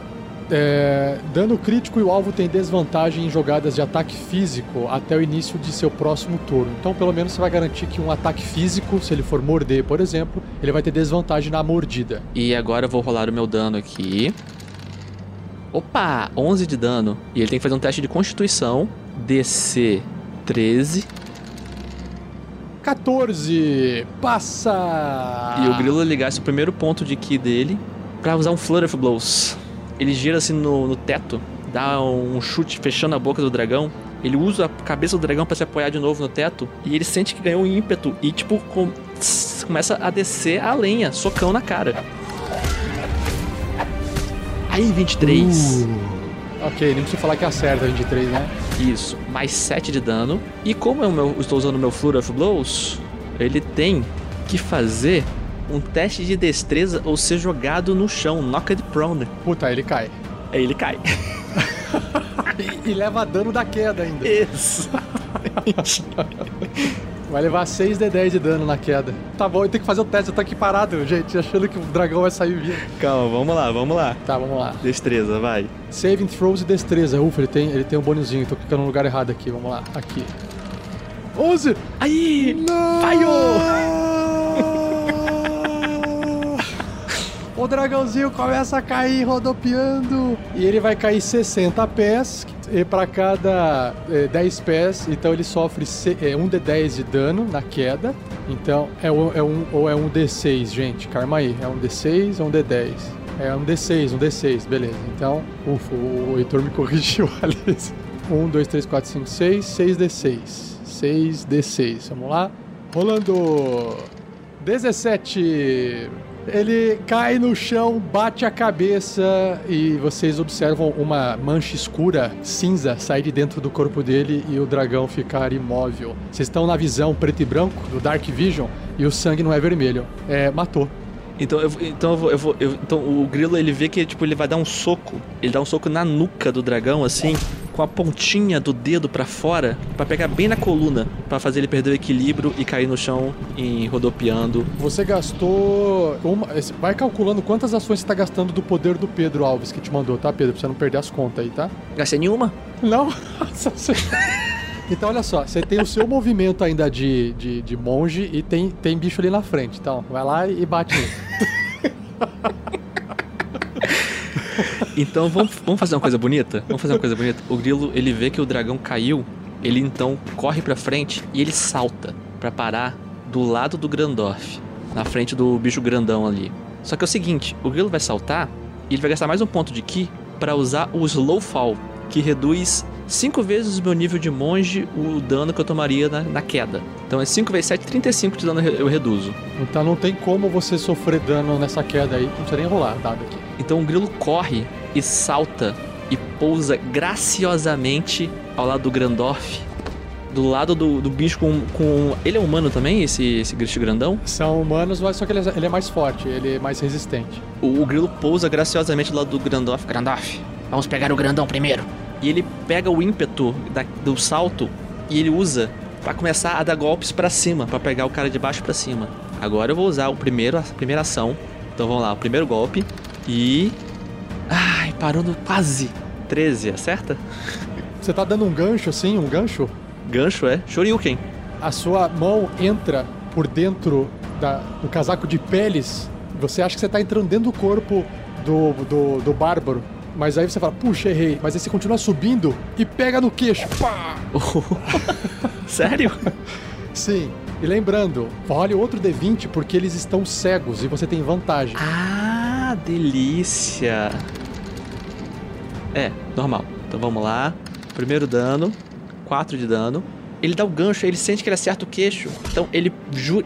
É, dano crítico e o alvo tem desvantagem em jogadas de ataque físico até o início de seu próximo turno. Então, pelo menos, você vai garantir que um ataque físico, se ele for morder, por exemplo, ele vai ter desvantagem na mordida. E agora eu vou rolar o meu dano aqui. Opa! 11 de dano. E ele tem que fazer um teste de constituição. DC 13. 14! Passa! E o grilo ligasse o primeiro ponto de ki dele pra usar um Flutter of Blows. Ele gira assim no, no teto, dá um chute fechando a boca do dragão. Ele usa a cabeça do dragão pra se apoiar de novo no teto. E ele sente que ganhou um ímpeto. E tipo, com- começa a descer a lenha, socão na cara. Aí, 23. Ok, nem preciso falar que acerta 23, né? Isso, mais 7 de dano. E como eu, estou usando o meu Flurry of Blows, ele tem que fazer um teste de destreza ou ser jogado no chão, knocked prone. Puta, ele cai. Aí ele cai. E, (laughs) e leva dano da queda ainda. Isso. (laughs) Vai levar 6 de 10 de dano na queda. Tá bom, eu tenho que fazer o teste, eu tô aqui parado, gente, achando que o dragão vai sair vivo. Calma, vamos lá, vamos lá. Tá, vamos lá. Destreza, vai. Saving throws e destreza. Ufa, ele tem, ele tem um bônusinho, tô clicando no lugar errado aqui, vamos lá. Aqui. 11! Aí! Não! (laughs) O dragãozinho começa a cair rodopiando. E ele vai cair 60 pés. E para cada é, 10 pés, então ele sofre é, 1 de 10 de dano na queda. Então é, um- é um ou é um D6, gente. Calma aí. É um D6 ou um D10? É um D6, um D6, beleza. Então, ufa, o, Heitor me (laughs) corrigiu ali. 1, 2, 3, 4, 5, 6, 6 D6. 6 D6. Vamos lá. Rolando 17. Ele cai no chão, bate a cabeça e vocês observam uma mancha escura, cinza, sair de dentro do corpo dele e o dragão ficar imóvel. Vocês estão na visão preto e branco do Dark Vision e o sangue não é vermelho. É, matou. Então, eu, então, eu vou, eu vou- eu- então o grilo ele vê que tipo ele vai dar um soco, ele dá um soco na nuca do dragão assim, com a pontinha do dedo pra fora, pra pegar bem na coluna, pra fazer ele perder o equilíbrio e cair no chão em rodopiando. Você gastou. Uma... Vai calculando quantas ações você tá gastando do poder do Pedro Alves que te mandou, tá, Pedro? Pra você não perder as contas aí, tá? Gastei nenhuma? Não. (laughs) Então, olha só, você tem o seu movimento ainda de, de, de monge e tem, tem bicho ali na frente. Então, vai lá e bate nele. (laughs) Então vamos, vamos fazer uma coisa bonita? Vamos fazer uma coisa bonita. O grilo, ele vê que o dragão caiu, ele então corre pra frente e ele salta pra parar do lado do Grandorf, na frente do bicho grandão ali. Só que é o seguinte, o grilo vai saltar e ele vai gastar mais um ponto de ki pra usar o Slow Fall, que reduz 5 vezes o meu nível de monge o dano que eu tomaria na, na queda. Então é 5 vezes 7, 35 de dano eu reduzo. Então não tem como você sofrer dano nessa queda aí, não precisa nem rolar dado aqui. Então o grilo corre e salta e pousa graciosamente ao lado do Grandorf. Do lado do, do bicho com, com. Ele é humano também, esse, esse bicho grandão? São humanos, mas só que ele é, ele é mais forte, ele é mais resistente. O, o grilo pousa graciosamente do lado do Grandorf. Grandorf, vamos pegar o grandão primeiro. E ele pega o ímpeto da- do salto e ele usa pra começar a dar golpes pra cima, pra pegar o cara de baixo pra cima. Agora eu vou usar o primeiro, a primeira ação. Então vamos lá, o primeiro golpe. E. Ai, parou no quase. 13, acerta? Você tá dando um gancho assim, um gancho? Gancho é? Shoryuken. A sua mão entra por dentro da- do casaco de peles. Você acha que você tá entrando dentro do corpo do, do, do bárbaro. Mas aí você fala, puxa, errei. Mas aí você continua subindo e pega no queixo. Pá! (laughs) Sério? Sim. E lembrando, role outro D20 porque eles estão cegos e você tem vantagem. Ah, delícia. É, normal. Então vamos lá. Primeiro dano, 4 de dano. Ele dá o gancho, ele sente que ele acerta o queixo. Então ele,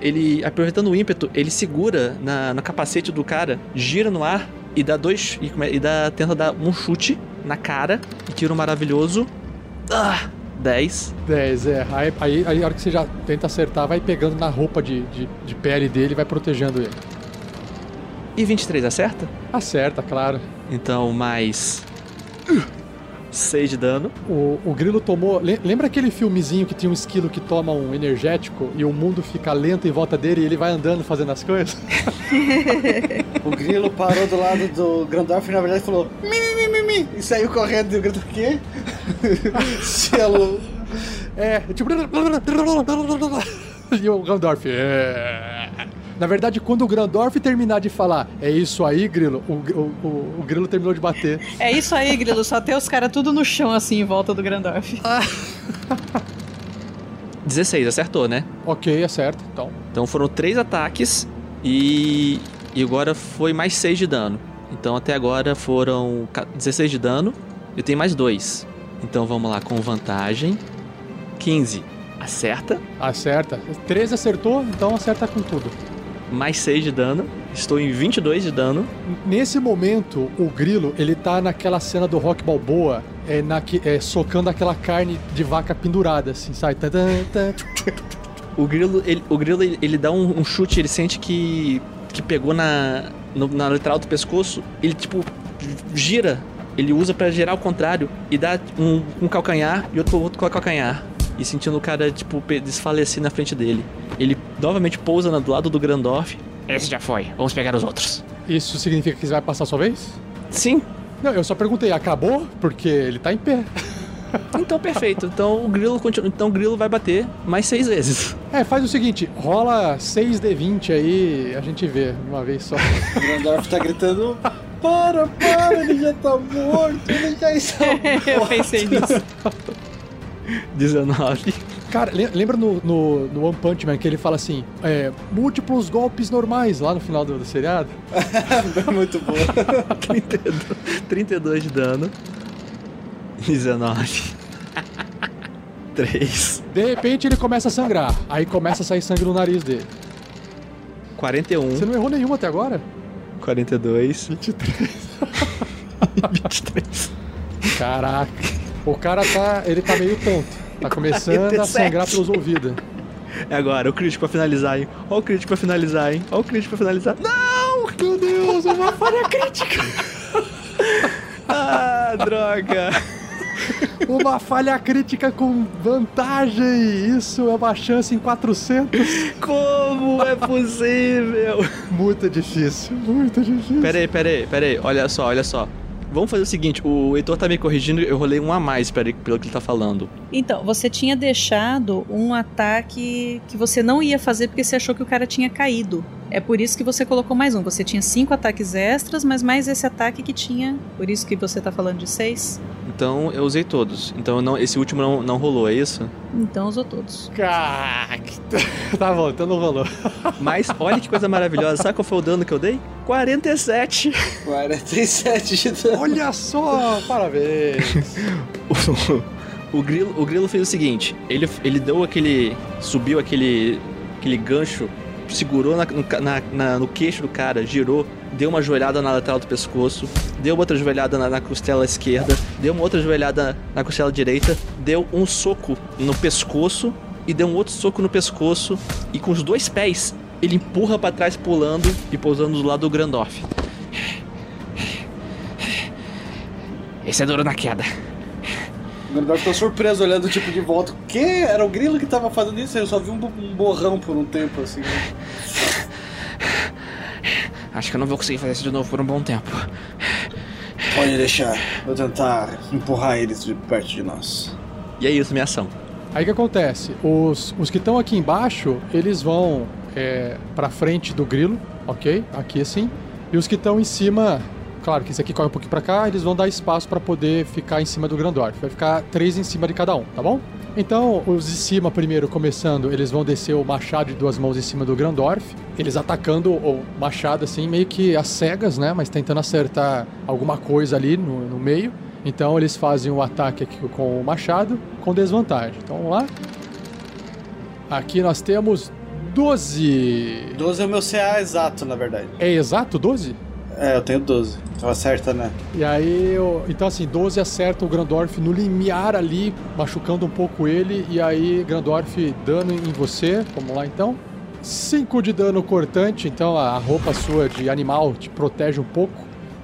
ele aproveitando o ímpeto, ele segura na, no capacete do cara, gira no ar e dá dois. E, e dá, tenta dar um chute na cara e tira um maravilhoso. Ah, 10. 10, é. Aí, aí, aí a hora que você já tenta acertar, vai pegando na roupa de, de, de pele dele e vai protegendo ele. E 23 acerta? Acerta, claro. Então mais 6 de dano. O, o grilo tomou. le- Lembra aquele filmezinho que tinha um esquilo que toma um energético e o mundo fica lento em volta dele e ele vai andando fazendo as coisas? (laughs) O grilo parou do lado do Grandorf e na verdade falou mi, mi, mi, mi, mi", e saiu correndo e o grilo o quê? (laughs) Selo. É, tipo. (laughs) E o Grandorf. É. Na verdade, quando o Grandorf terminar de falar, é isso aí, Grilo, o, o, o, o Grilo terminou de bater. (laughs) É isso aí, Grilo. Só tem os caras tudo no chão, assim, em volta do Grandorf. (laughs) 16, acertou, né? Ok, acerta, então. Então foram três ataques e, e agora foi mais 6 de dano. Então até agora foram ca- 16 de dano e tem mais dois. Então vamos lá com vantagem. 15. Acerta. Acerta. 13 acertou, então acerta com tudo. Mais 6 de dano. Estou em 22 de dano. Nesse momento, o grilo, ele tá naquela cena do Rock Balboa, é, na, que- é, socando aquela carne de vaca pendurada, assim, sai. O grilo, ele, o grilo ele, ele dá um, um chute, ele sente que, que pegou na, no- na lateral do pescoço. Ele tipo gira. Ele usa pra girar ao contrário e dá um, um calcanhar e outro outro calcanhar. E sentindo o cara, tipo, desfalecer na frente dele. Ele novamente pousa na- do lado do Grandorf. Esse já foi, vamos pegar os outros. Isso significa que você vai passar a sua vez? Sim. Não, eu só perguntei, acabou? Porque ele tá em pé. (laughs) Então, perfeito. Então o grilo continua. Então o grilo vai bater mais seis vezes. É, faz o seguinte, rola 6d20 aí, a gente vê uma vez só. O Grandorf tá gritando: Para, para, ele já tá morto, ele já está morto. (laughs) Eu pensei nisso. (laughs) (laughs) 19. Cara, le- lembra no, no, no One Punch Man que ele fala assim, é, múltiplos golpes normais lá no final do, do seriado? (laughs) Muito bom. (laughs) 32, 32 de dano. 19. 3. De repente ele começa a sangrar, aí começa a sair sangue no nariz dele. 41. Você não errou nenhum até agora? 42. 23. 23. Caraca. O cara tá. Ele tá meio tonto. Tá começando a 47. sangrar pelos ouvidos. É agora, o crítico pra finalizar, hein? Ó o crítico pra finalizar, hein? Ó o crítico pra finalizar. Não! Meu Deus, uma falha crítica. (laughs) ah, droga. Uma falha crítica com vantagem. Isso é uma chance em 400. Como é possível? Muito difícil, muito difícil. Peraí, peraí, peraí. Olha só, olha só. Vamos fazer o seguinte, o Heitor tá me corrigindo, eu rolei um a mais pelo que ele tá falando. Então, você tinha deixado um ataque que você não ia fazer porque você achou que o cara tinha caído. É por isso que você colocou mais um. Você tinha cinco ataques extras, mas mais esse ataque que tinha. Por isso que você tá falando de seis. Então eu usei todos. Então não, esse último não, não rolou, é isso? Então usou todos. Caraca. (laughs) Tá bom, então não rolou. (laughs) Mas olha que coisa maravilhosa. Sabe qual foi o dano que eu dei? 47. 47 de dano. Olha só, parabéns. (laughs) o, grilo, o grilo fez o seguinte: ele, ele deu aquele. subiu aquele. aquele gancho, segurou na, no, na, na, no queixo do cara, girou, deu uma joelhada na lateral do pescoço, deu outra joelhada na, na costela esquerda, deu uma outra joelhada na costela direita, deu um soco no pescoço e deu um outro soco no pescoço e com os dois pés ele empurra para trás pulando e pousando do lado do Grandorf. Esse é duro na queda. O Grandorf ficou surpreso olhando tipo de volta. O quê? Era o grilo que tava fazendo isso? Eu só vi um, um borrão por um tempo assim. né? Acho que eu não vou conseguir fazer isso de novo por um bom tempo. Pode deixar. Vou tentar empurrar eles de perto de nós. E é isso, minha ação. Aí o que acontece? Os, os que estão aqui embaixo, eles vão é, pra frente do grilo, ok? Aqui assim. E os que estão em cima, claro que esse aqui corre um pouquinho pra cá, eles vão dar espaço pra poder ficar em cima do Grandorf. Vai ficar três em cima de cada um, tá bom? Então, os de cima primeiro, começando, eles vão descer o machado de duas mãos em cima do Grandorf. Eles atacando o machado assim, meio que às cegas, né? Mas tentando acertar alguma coisa ali no, no meio. Então eles fazem o ataque aqui com o machado com desvantagem. Então vamos lá. Aqui nós temos 12. 12 é o meu CA exato, na verdade. É exato 12? É, eu tenho 12. Então acerta, né? E aí, eu... então assim, 12 acerta o Grandorf no limiar ali, machucando um pouco ele. E aí, Grandorf, dano em você. Vamos lá então. 5 de dano cortante, então a roupa sua de animal te protege um pouco.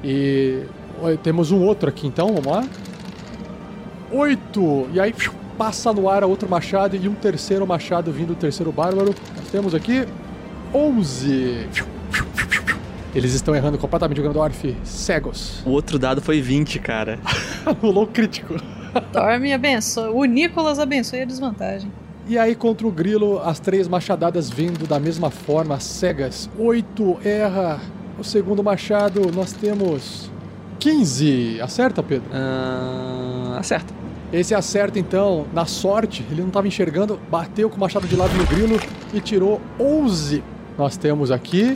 E temos um outro aqui então, vamos lá. 8! E aí passa no ar outro machado e um terceiro machado vindo do terceiro bárbaro. Temos aqui 11. Eles estão errando completamente o Grandorf. Cegos. O outro dado foi 20, cara. (laughs) Rolou crítico. Dorme abençoa. O Nicolas abençoa a desvantagem. E aí, contra o grilo, as três machadadas vindo da mesma forma, cegas. 8 erra. O segundo machado, nós temos 15. Acerta, Pedro? Uh, acerta. Esse acerta então, na sorte, ele não estava enxergando, bateu com o machado de lado no grilo e tirou 11. Nós temos aqui.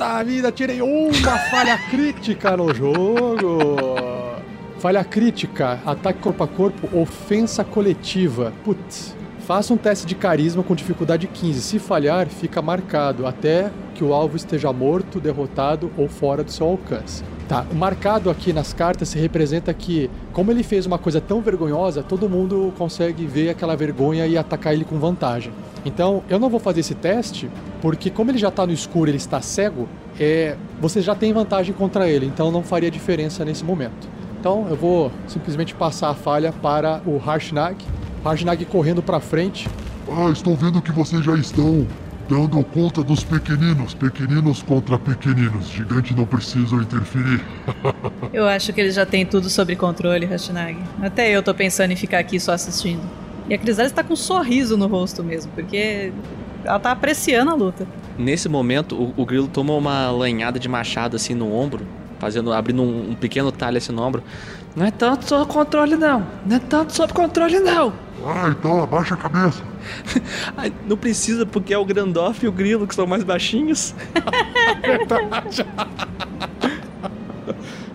Tá, vida, tirei uma falha crítica no jogo. Falha crítica, ataque corpo a corpo, ofensa coletiva. Putz. Faça um teste de carisma com dificuldade 15. Se falhar, fica marcado até que o alvo esteja morto, derrotado ou fora do seu alcance. Tá, marcado aqui nas cartas se representa que, como ele fez uma coisa tão vergonhosa, todo mundo consegue ver aquela vergonha e atacar ele com vantagem. Então, eu não vou fazer esse teste, porque como ele já tá no escuro, ele está cego, é, você já tem vantagem contra ele, então não faria diferença nesse momento. Então, eu vou simplesmente passar a falha para o Harshnag. Harshnag correndo para frente. Ah, estou vendo que vocês já estão dando conta dos pequeninos. Pequeninos contra pequeninos. Gigante não precisa interferir. (laughs) Eu acho que ele já tem tudo sob controle, Hashtag. Até eu tô pensando em ficar aqui só assistindo. E a Crisalis tá com um sorriso no rosto mesmo, porque ela tá apreciando a luta. Nesse momento, o, o grilo toma uma lanhada de machado assim no ombro, fazendo, abrindo um, um pequeno talho assim no ombro. Não é tanto sob controle, não. Não é tanto sob controle, não. Ah, então abaixa a cabeça. (laughs) Ai, não precisa, porque é o Grandoff e o Grilo que são mais baixinhos. Verdade. (laughs)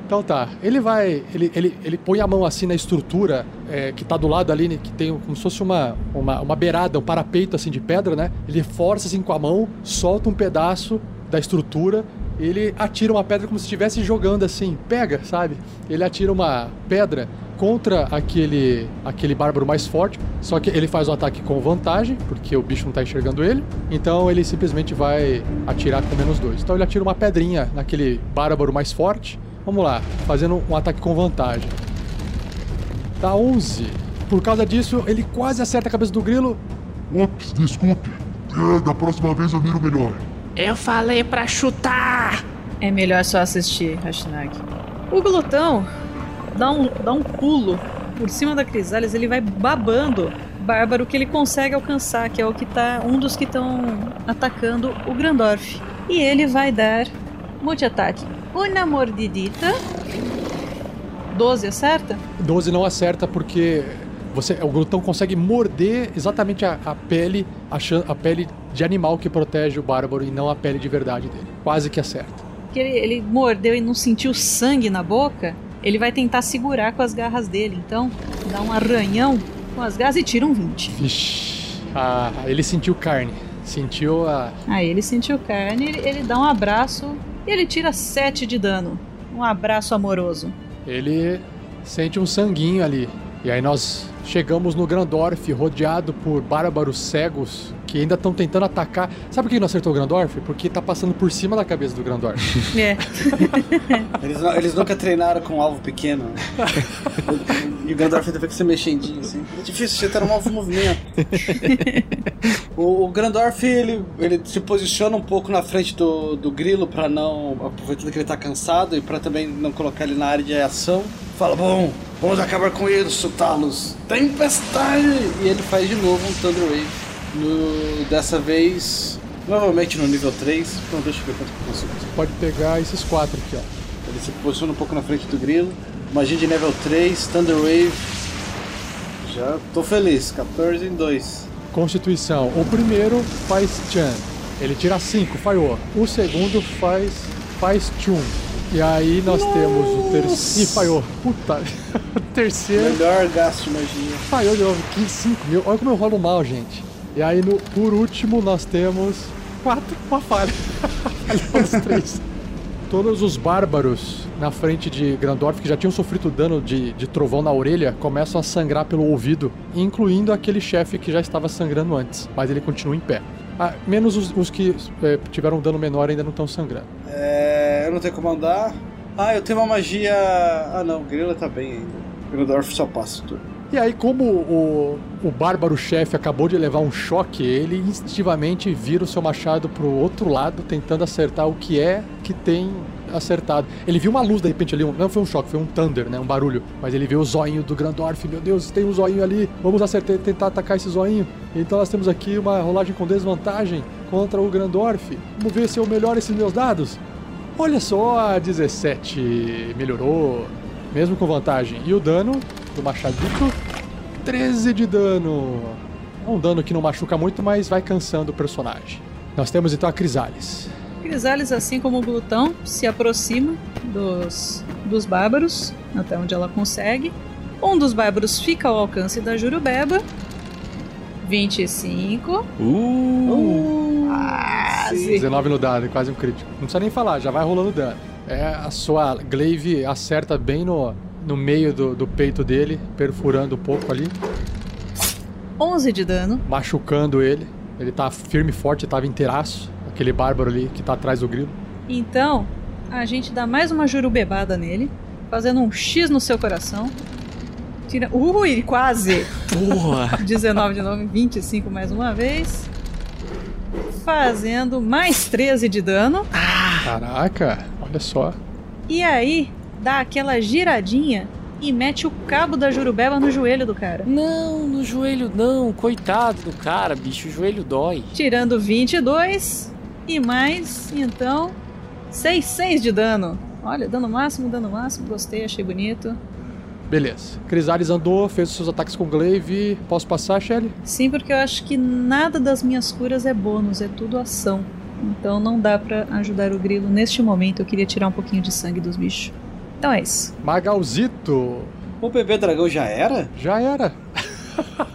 Então tá, ele vai. Ele, ele, ele põe a mão assim na estrutura é, que tá do lado ali, né, que tem como se fosse uma, uma, uma beirada, um parapeito assim de pedra, né? Ele força assim com a mão, solta um pedaço da estrutura ele atira uma pedra como se estivesse jogando assim, pega, sabe? Ele atira uma pedra contra aquele aquele bárbaro mais forte, só que ele faz um ataque com vantagem, porque o bicho não tá enxergando ele. Então ele simplesmente vai atirar com menos dois. Então ele atira uma pedrinha naquele bárbaro mais forte. Vamos lá, fazendo um ataque com vantagem. Tá 11. Por causa disso, ele quase acerta a cabeça do grilo. Ops, desculpe. É, da próxima vez eu miro melhor. Eu falei pra chutar! É melhor só assistir, Hashtag. O glutão dá um, dá um pulo por cima da Crisales, ele vai babando Bárbaro que ele consegue alcançar, que é o que tá um dos que estão atacando o Grandorf. E ele vai dar multi-ataque. Uma mordidita. 12 acerta? 12 não acerta porque você, o glutão consegue morder exatamente a, a pele, a, a pele de animal que protege o bárbaro e não a pele de verdade dele. Quase que acerta. Que ele, ele mordeu e não sentiu sangue na boca. Ele vai tentar segurar com as garras dele. Então, dá um arranhão com as garras e tira um 20. Vixe. Ah, ele sentiu carne. Sentiu a. Aí ele sentiu carne, ele, ele dá um abraço e ele tira 7 de dano. Um abraço amoroso. Ele sente um sanguinho ali. E aí nós chegamos no Grandorf, rodeado por bárbaros cegos que ainda estão tentando atacar. Sabe por que não acertou o Grandorf? Porque tá passando por cima da cabeça do Grandorf. (laughs) É. (laughs) Eles, eles nunca treinaram com um alvo pequeno. e o Gandalf ainda fica se mexendinho assim. É difícil acertar um alvo em movimento. (laughs) o, o Grandorf, ele, ele se posiciona um pouco na frente do, do grilo pra não. aproveitando que ele tá cansado e pra também não colocar ele na área de ação. Fala, bom, vamos acabar com eles, chutá-los. Tempestade! E ele faz de novo um Thunder Wave. No, dessa vez, provavelmente no nível 3. Então deixa eu ver quanto que eu consigo. Você pode pegar esses quatro aqui, ó. Ele se posiciona um pouco na frente do grilo. Magia de nível 3, Thunder Wave. Já tô feliz, 14 em 2. Constituição. O primeiro faz Chan. Ele tira 5, falhou. O segundo faz. faz Chun. E aí nós temos o terceiro. Ih, falhou. Puta. (laughs) o terceiro. Melhor gasto de magia. Falhou de novo. 15, 5 mil. Olha como eu rolo mal, gente. E aí, no, por último, nós temos. Quatro. Uma falha. (laughs) Falhou os três. Todos os bárbaros na frente de Grandorf, que já tinham sofrido dano de, de trovão na orelha, começam a sangrar pelo ouvido, incluindo aquele chefe que já estava sangrando antes, mas ele continua em pé. Ah, menos os, os que é, tiveram dano menor ainda não estão sangrando. É, eu não tenho como andar. Ah, eu tenho uma magia. Ah, não, o grilo tá bem ainda. Grandorf só passa tudo. E aí, como o, o bárbaro chefe acabou de levar um choque, ele instintivamente vira o seu machado pro outro lado, tentando acertar o que é que tem acertado. Ele viu uma luz de repente ali, um- não foi um choque, foi um thunder, né? Um barulho. Mas ele viu o zoinho do Grandorf, meu Deus, tem um zoinho ali, vamos acertar, tentar atacar esse zoinho. Então nós temos aqui uma rolagem com desvantagem contra o Grandorf. Vamos ver se eu melhoro esses meus dados. Olha só, 17 melhorou, mesmo com vantagem. E o dano do machadito, 13 de dano. É um dano que não machuca muito, mas vai cansando o personagem. Nós temos então a Crisales. Crisales, assim como o glutão, se aproxima dos, dos bárbaros, até onde ela consegue. Um dos bárbaros fica ao alcance da Jurubeba. 25. Uh! Quase. 19 no dado, quase um crítico. Não precisa nem falar, já vai rolando dano. É, a sua glaive acerta bem no, no meio do, do peito dele, perfurando um pouco ali, 11 de dano. machucando ele. Ele tá firme e forte, tava inteiraço. Aquele bárbaro ali que tá atrás do grilo. Então, a gente dá mais uma jurubebada nele, fazendo um X no seu coração. Tira. Ui, quase! Porra! (laughs) 19 de novo, 25 mais uma vez. Fazendo mais 13 de dano. Caraca, olha só. E aí, dá aquela giradinha e mete o cabo da jurubeba no joelho do cara. Não, no joelho não. Coitado do cara, bicho. O joelho dói. Tirando 22 e mais, então, 6, 6 de dano. Olha, dano máximo, dano máximo. Gostei, achei bonito. Beleza. Crisales andou, fez os seus ataques com glaive. Posso passar, Shelly? Sim, porque eu acho que nada das minhas curas é bônus, é tudo ação. Então não dá pra ajudar o grilo neste momento. Eu queria tirar um pouquinho de sangue dos bichos. Então é isso. Magalzito. O bebê dragão já era? Já era.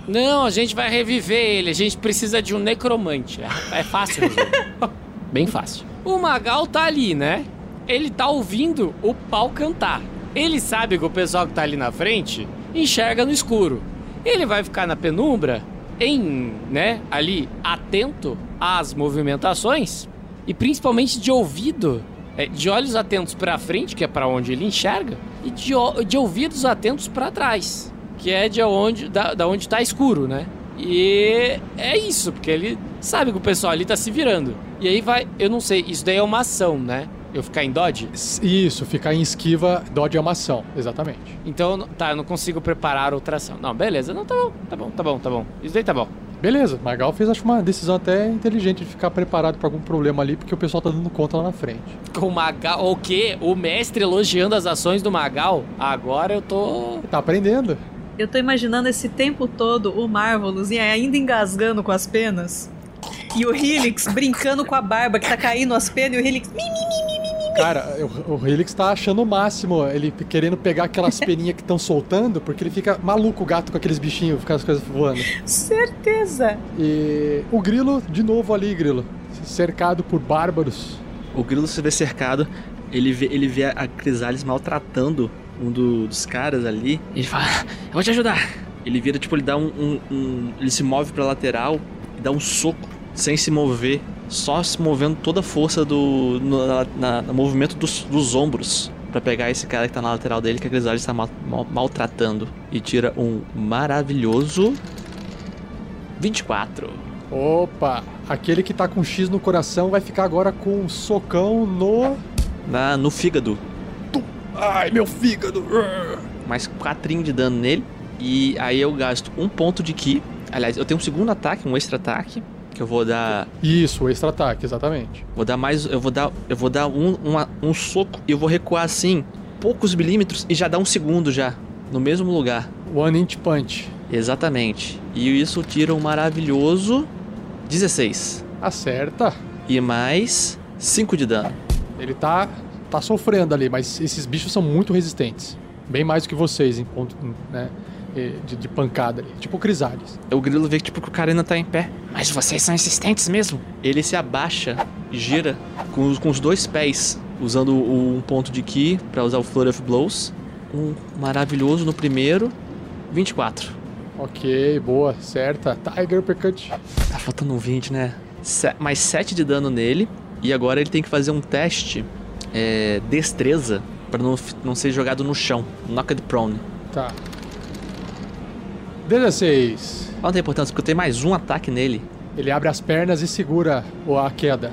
Não, a gente vai reviver ele. A gente precisa de um necromante. É, fácil resolver. (laughs) Bem fácil. O Magal tá ali, né? Ele tá ouvindo o pau cantar. Ele sabe que o pessoal que tá ali na frente enxerga no escuro. Ele vai ficar na penumbra, em, né, ali atento às movimentações e principalmente de ouvido, é, de olhos atentos pra frente, que é pra onde ele enxerga, e de, de ouvidos atentos pra trás, que é de onde da, da onde tá escuro, né? E é isso, porque ele sabe que o pessoal ali tá se virando. E aí vai, eu não sei, isso daí é uma ação, né? Eu ficar em dodge? Isso, ficar em esquiva, dodge é uma ação, exatamente. Então, tá, eu não consigo preparar outra ação. Não, beleza, não, tá bom, tá bom, tá bom, tá bom. Isso daí tá bom. Beleza, Magal fez acho uma decisão até inteligente de ficar preparado pra algum problema ali, porque o pessoal tá dando conta lá na frente. Com o Magal, o quê? O mestre elogiando as ações do Magal? Agora eu tô. Tá aprendendo. Eu tô imaginando esse tempo todo o Marvelous e ainda engasgando com as penas. E o Helix brincando com a barba que tá caindo as penas e o Helix. "Mi, mi, mi, mi, mi, mi". Cara, o, o Helix tá achando o máximo, ele querendo pegar aquelas (laughs) peninhas que estão soltando, porque ele fica maluco o gato com aqueles bichinhos, com as coisas voando. Certeza! E o Grilo, de novo ali, Grilo, cercado por bárbaros. O Grilo se vê cercado, ele vê, ele vê a Crisales maltratando um do- dos caras ali. Ele fala, eu vou te ajudar. Ele vira, tipo, ele dá um, um- um- Ele se move pra lateral e dá um soco sem se mover. Só se movendo toda a força do. No, na- na- no movimento dos, dos ombros. Pra pegar esse cara que tá na lateral dele, que a Crisales tá mal- mal- maltratando. E tira um maravilhoso. 24. Opa, aquele que tá com X no coração vai ficar agora com um socão no. Na, no fígado. Ai, meu fígado! mais 4 de dano nele. E aí eu gasto um ponto de ki. Aliás, eu tenho um segundo ataque, um extra ataque. Que eu vou dar. Isso, o extra ataque, exatamente. Vou dar mais. Eu vou dar. Eu vou dar um, uma- um soco e eu vou recuar assim, poucos milímetros, e já dar um segundo já. No mesmo lugar. One inch punch. Exatamente. E isso tira um maravilhoso 16. Acerta. E mais 5 de dano. Ele tá, tá sofrendo ali, mas esses bichos são muito resistentes. Bem mais do que vocês em ponto, né? De, de pancada ali. Tipo Crisales. O grilo vê que, tipo, que o cara ainda tá em pé. Mas vocês são insistentes mesmo? Ele se abaixa e gira com os, com os dois pés, usando o- um ponto de ki pra usar o Flurry of Blows. Um maravilhoso no primeiro, 24. Ok, boa, certa. Tiger Percut. Tá faltando um 20, né? Se- mais 7 de dano nele. E agora ele tem que fazer um teste é, destreza pra não, não ser jogado no chão. Knocked prone. Tá. 16. Não tem importância, porque eu tenho mais um ataque nele. Ele abre as pernas e segura a queda.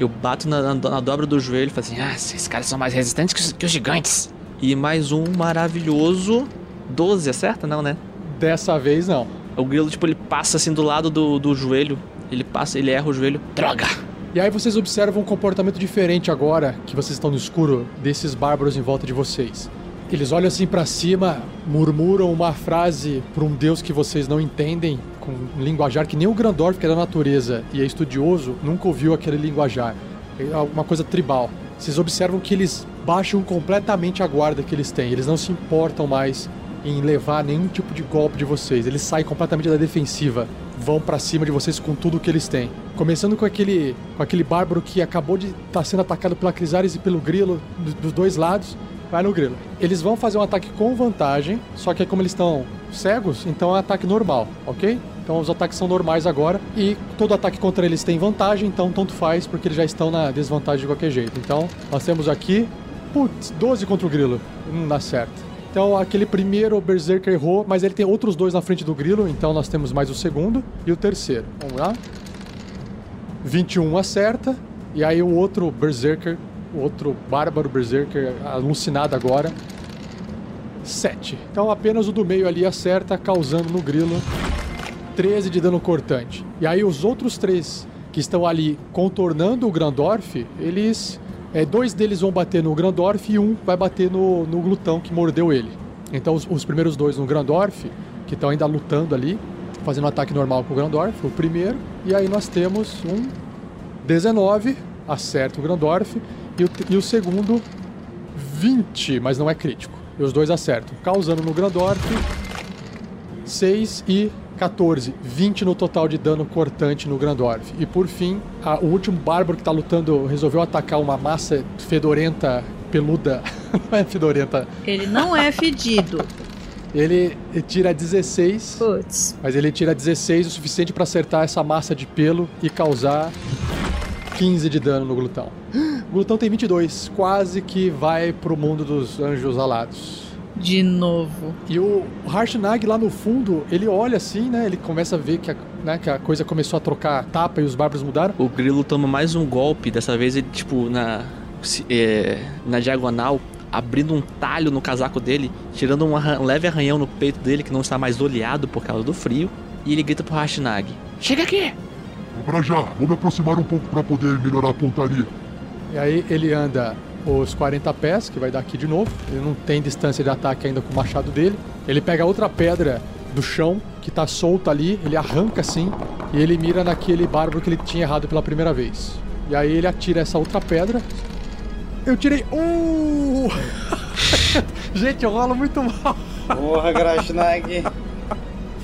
Eu bato na, na- na dobra do joelho e falo assim: Ah, esses caras são mais resistentes que os, que os gigantes. E mais um maravilhoso 12, acerta? Não, né? Dessa vez não. O grilo, tipo, ele passa assim do lado do, do joelho. Ele passa, ele erra o joelho. Droga! E aí vocês observam um comportamento diferente agora que vocês estão no escuro desses bárbaros em volta de vocês. Eles olham assim pra cima, murmuram uma frase para um deus que vocês não entendem, com um linguajar que nem o Grandorf, que é da natureza e é estudioso, nunca ouviu aquele linguajar. É uma coisa tribal. Vocês observam que eles baixam completamente a guarda que eles têm. Eles não se importam mais em levar nenhum tipo de golpe de vocês. Eles saem completamente da defensiva, vão pra cima de vocês com tudo que eles têm. Começando com aquele, com aquele bárbaro que acabou de estar sendo atacado pela Crisares e pelo Grilo do- dos dois lados. Vai no Grilo. Eles vão fazer um ataque com vantagem, só que como eles estão cegos, então é um ataque normal, ok? Então os ataques são normais agora e todo ataque contra eles tem vantagem, então tanto faz porque eles já estão na desvantagem de qualquer jeito. Então nós temos aqui, putz, 12 contra o Grilo. Não dá certo. Então aquele primeiro Berserker errou, mas ele tem outros dois na frente do Grilo, então nós temos mais o segundo e o terceiro. Vamos lá? 21 acerta, e aí o outro Berserker, outro Bárbaro Berserker alucinado agora, 7. Então apenas o do meio ali acerta, causando no Grilo 13 de dano cortante. E aí os outros três que estão ali contornando o Grandorf, eles. É, dois deles vão bater no Grandorf e um vai bater no, no glutão que mordeu ele. Então os, os primeiros dois no Grandorf, que estão ainda lutando ali, fazendo um ataque normal com o Grandorf, o primeiro. E aí nós temos um 19, acerta o Grandorf, e o, e o segundo 20, mas não é crítico. E os dois acertam, causando no Grandorf 6 e 14, 20 no total de dano cortante no Grandorf. E por fim, a- o último bárbaro que tá lutando resolveu atacar uma massa fedorenta, peluda. (laughs) Não é fedorenta. Ele não é fedido. Ele tira 16. Putz. Mas ele tira 16 o suficiente pra acertar essa massa de pelo e causar 15 de dano no glutão. O (gasps) glutão tem 22, quase que vai pro mundo dos anjos alados. De novo. E o Harshnag lá no fundo, ele olha assim, né? Ele começa a ver que a, né, que a coisa começou a trocar tapa e os bárbaros mudaram. O grilo toma mais um golpe, dessa vez ele, tipo, na, é, na diagonal, abrindo um talho no casaco dele, tirando um, arran- um leve arranhão no peito dele, que não está mais oleado por causa do frio, e ele grita pro Hashnag: Chega aqui! Pra já, vou me aproximar um pouco pra poder melhorar a pontaria. E aí ele anda os 40 pés, que vai dar aqui de novo. Ele não tem distância de ataque ainda com o machado dele. Ele pega outra pedra do chão, que tá solta ali, ele arranca assim, e ele mira naquele bárbaro que ele tinha errado pela primeira vez. E aí ele atira essa outra pedra. Eu tirei. Uh! (laughs) Gente, eu rolo muito mal. Porra, Grashnag.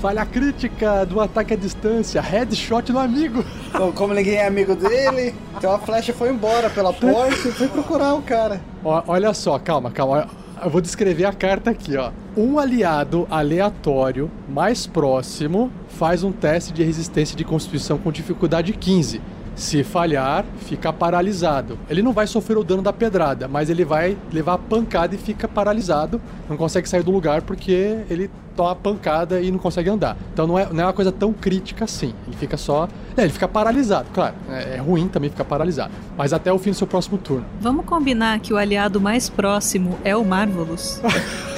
Falha crítica do ataque à distância. Headshot no amigo. (laughs) Bom, como ninguém é amigo dele, então a flecha foi embora pela porta e foi procurar o cara. Ó, olha só, calma, calma. Eu vou descrever a carta aqui, ó. Um aliado aleatório mais próximo faz um teste de resistência de constituição com dificuldade 15. Se falhar, fica paralisado. Ele não vai sofrer o dano da pedrada, mas ele vai levar a pancada e fica paralisado. Não consegue sair do lugar porque ele toma a pancada e não consegue andar. Então não é, não é uma coisa tão crítica assim. Ele fica só. É, ele fica paralisado, claro. É, é ruim também ficar paralisado. Mas até o fim do seu próximo turno. Vamos combinar que o aliado mais próximo é o Marvelous. (laughs)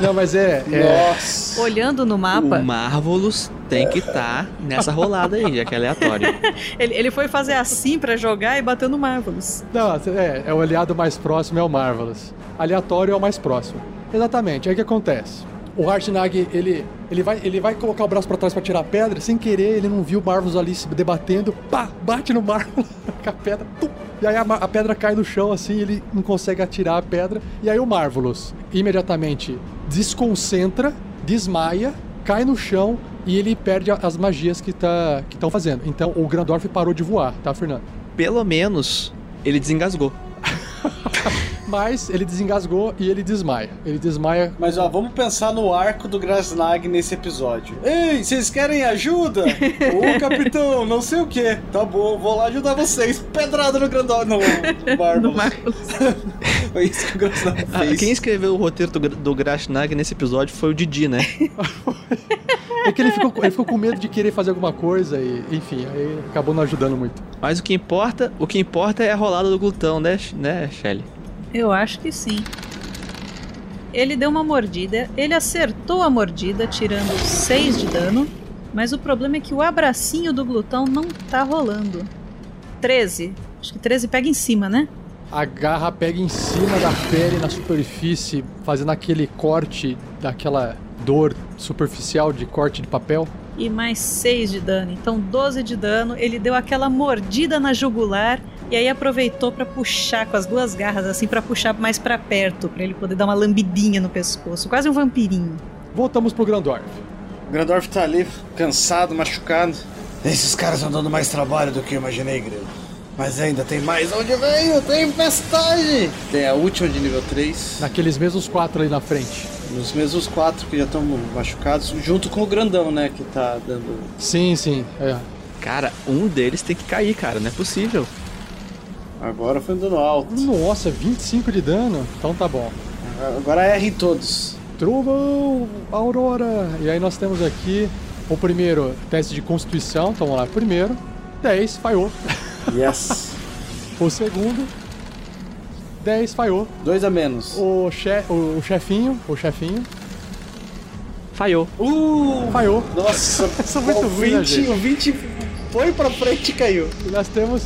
Não, mas é. é... Nossa. Olhando no mapa, O Marvelous tem que estar nessa rolada aí, já que é aleatório. (laughs) ele, ele foi fazer assim pra jogar e bateu no Marvelous. Não, é, é o aliado mais próximo, é o Marvelous. Aleatório é o mais próximo. Exatamente, aí o que acontece? O Harshnag, ele, ele, vai, ele vai colocar o braço pra trás pra tirar a pedra, sem querer, ele não viu o Marvelous ali se debatendo, pá, bate no Marvelous (laughs) com a pedra, tum, e aí a, a pedra cai no chão assim, ele não consegue atirar a pedra, e aí o Marvelous imediatamente desconcentra, desmaia, cai no chão e ele perde as magias que tá, estão fazendo. Então o Grandorf parou de voar, tá, Fernando? Pelo menos ele desengasgou. (laughs) Mas ele desengasgou e ele desmaia. Ele desmaia. Mas ó, vamos pensar no arco do Grasnag nesse episódio. Ei, vocês querem ajuda? Ô (laughs) capitão, não sei o que. Tá bom, vou lá ajudar vocês. Pedrada no grandão. (laughs) Não, Marvelous. (laughs) Foi isso que o Grasnag Ah, fez. quem escreveu o roteiro do, do Grashnag nesse episódio foi o Didi, né? É que ele ficou, ele ficou com medo de querer fazer alguma coisa e, enfim, aí acabou não ajudando muito. Mas o que importa, o que importa é a rolada do glutão, né, né, Shelly? Eu acho que sim. Ele deu uma mordida, ele acertou a mordida, tirando 6 de dano. Mas o problema é que o abracinho do glutão não tá rolando. 13. Acho que 13 pega em cima, né? A garra pega em cima da pele, na superfície, fazendo aquele corte daquela dor superficial de corte de papel. E mais 6 de dano. Então 12 de dano. Ele deu aquela mordida na jugular. E aí aproveitou pra puxar com as duas garras, assim, pra puxar mais pra perto. Pra ele poder dar uma lambidinha no pescoço. Quase um vampirinho. Voltamos pro Grandorf. O Grandorf tá ali, cansado, machucado. Esses caras estão dando mais trabalho do que eu imaginei, Grilo. Mas ainda tem mais onde veio, tem tempestade! Tem a última de nível 3. Naqueles mesmos quatro ali na frente. Nos mesmos quatro que já estão machucados, junto com o grandão, né? Que tá dando. Sim, sim. É. Cara, um deles tem que cair, cara, não é possível. Agora foi dando alto. Nossa, 25 de dano? Então tá bom. Agora R em todos. Trovão, Aurora. E aí nós temos aqui o primeiro teste de constituição. Então vamos lá, primeiro. 10, falhou. Yes. (laughs) o segundo. 10, falhou. Dois a menos. O, che o, o chefinho, o chefinho. Falhou. Uh! Falhou. Nossa, (laughs) São muito o ruim, né, 20, gente? o 20 foi pra frente e caiu. E nós temos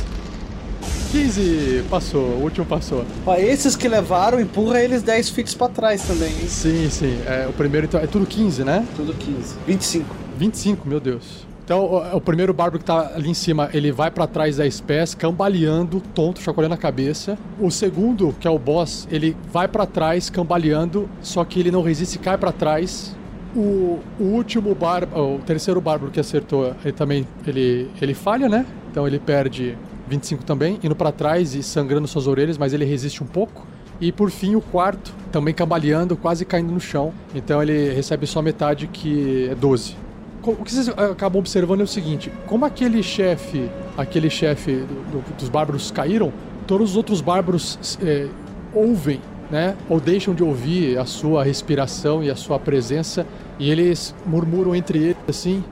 15, passou, o último passou. Ó, esses que levaram, empurra eles 10 fits pra trás também, hein? Sim, sim. É, o primeiro então, é tudo 15, né? Tudo 15. 25. 25, meu Deus. Então, o, o primeiro bárbaro que tá ali em cima, ele vai pra trás 10 pés, cambaleando, tonto, chacoalhando a cabeça. O segundo, que é o boss, ele vai pra trás, cambaleando, só que ele não resiste e cai pra trás. O, o último bárbaro, o terceiro bárbaro que acertou, ele também ele, ele falha, né? Então ele perde 25 também, indo pra trás e sangrando suas orelhas, mas ele resiste um pouco. E por fim, o quarto, também cambaleando, quase caindo no chão. Então ele recebe só metade, que é 12. O que vocês ah, acabam observando é o seguinte: como aquele chefe, aquele chefe do- do- dos bárbaros caíram, todos os outros bárbaros eh, ouvem, né? Ou deixam de ouvir a sua respiração e a sua presença, e eles murmuram entre eles assim.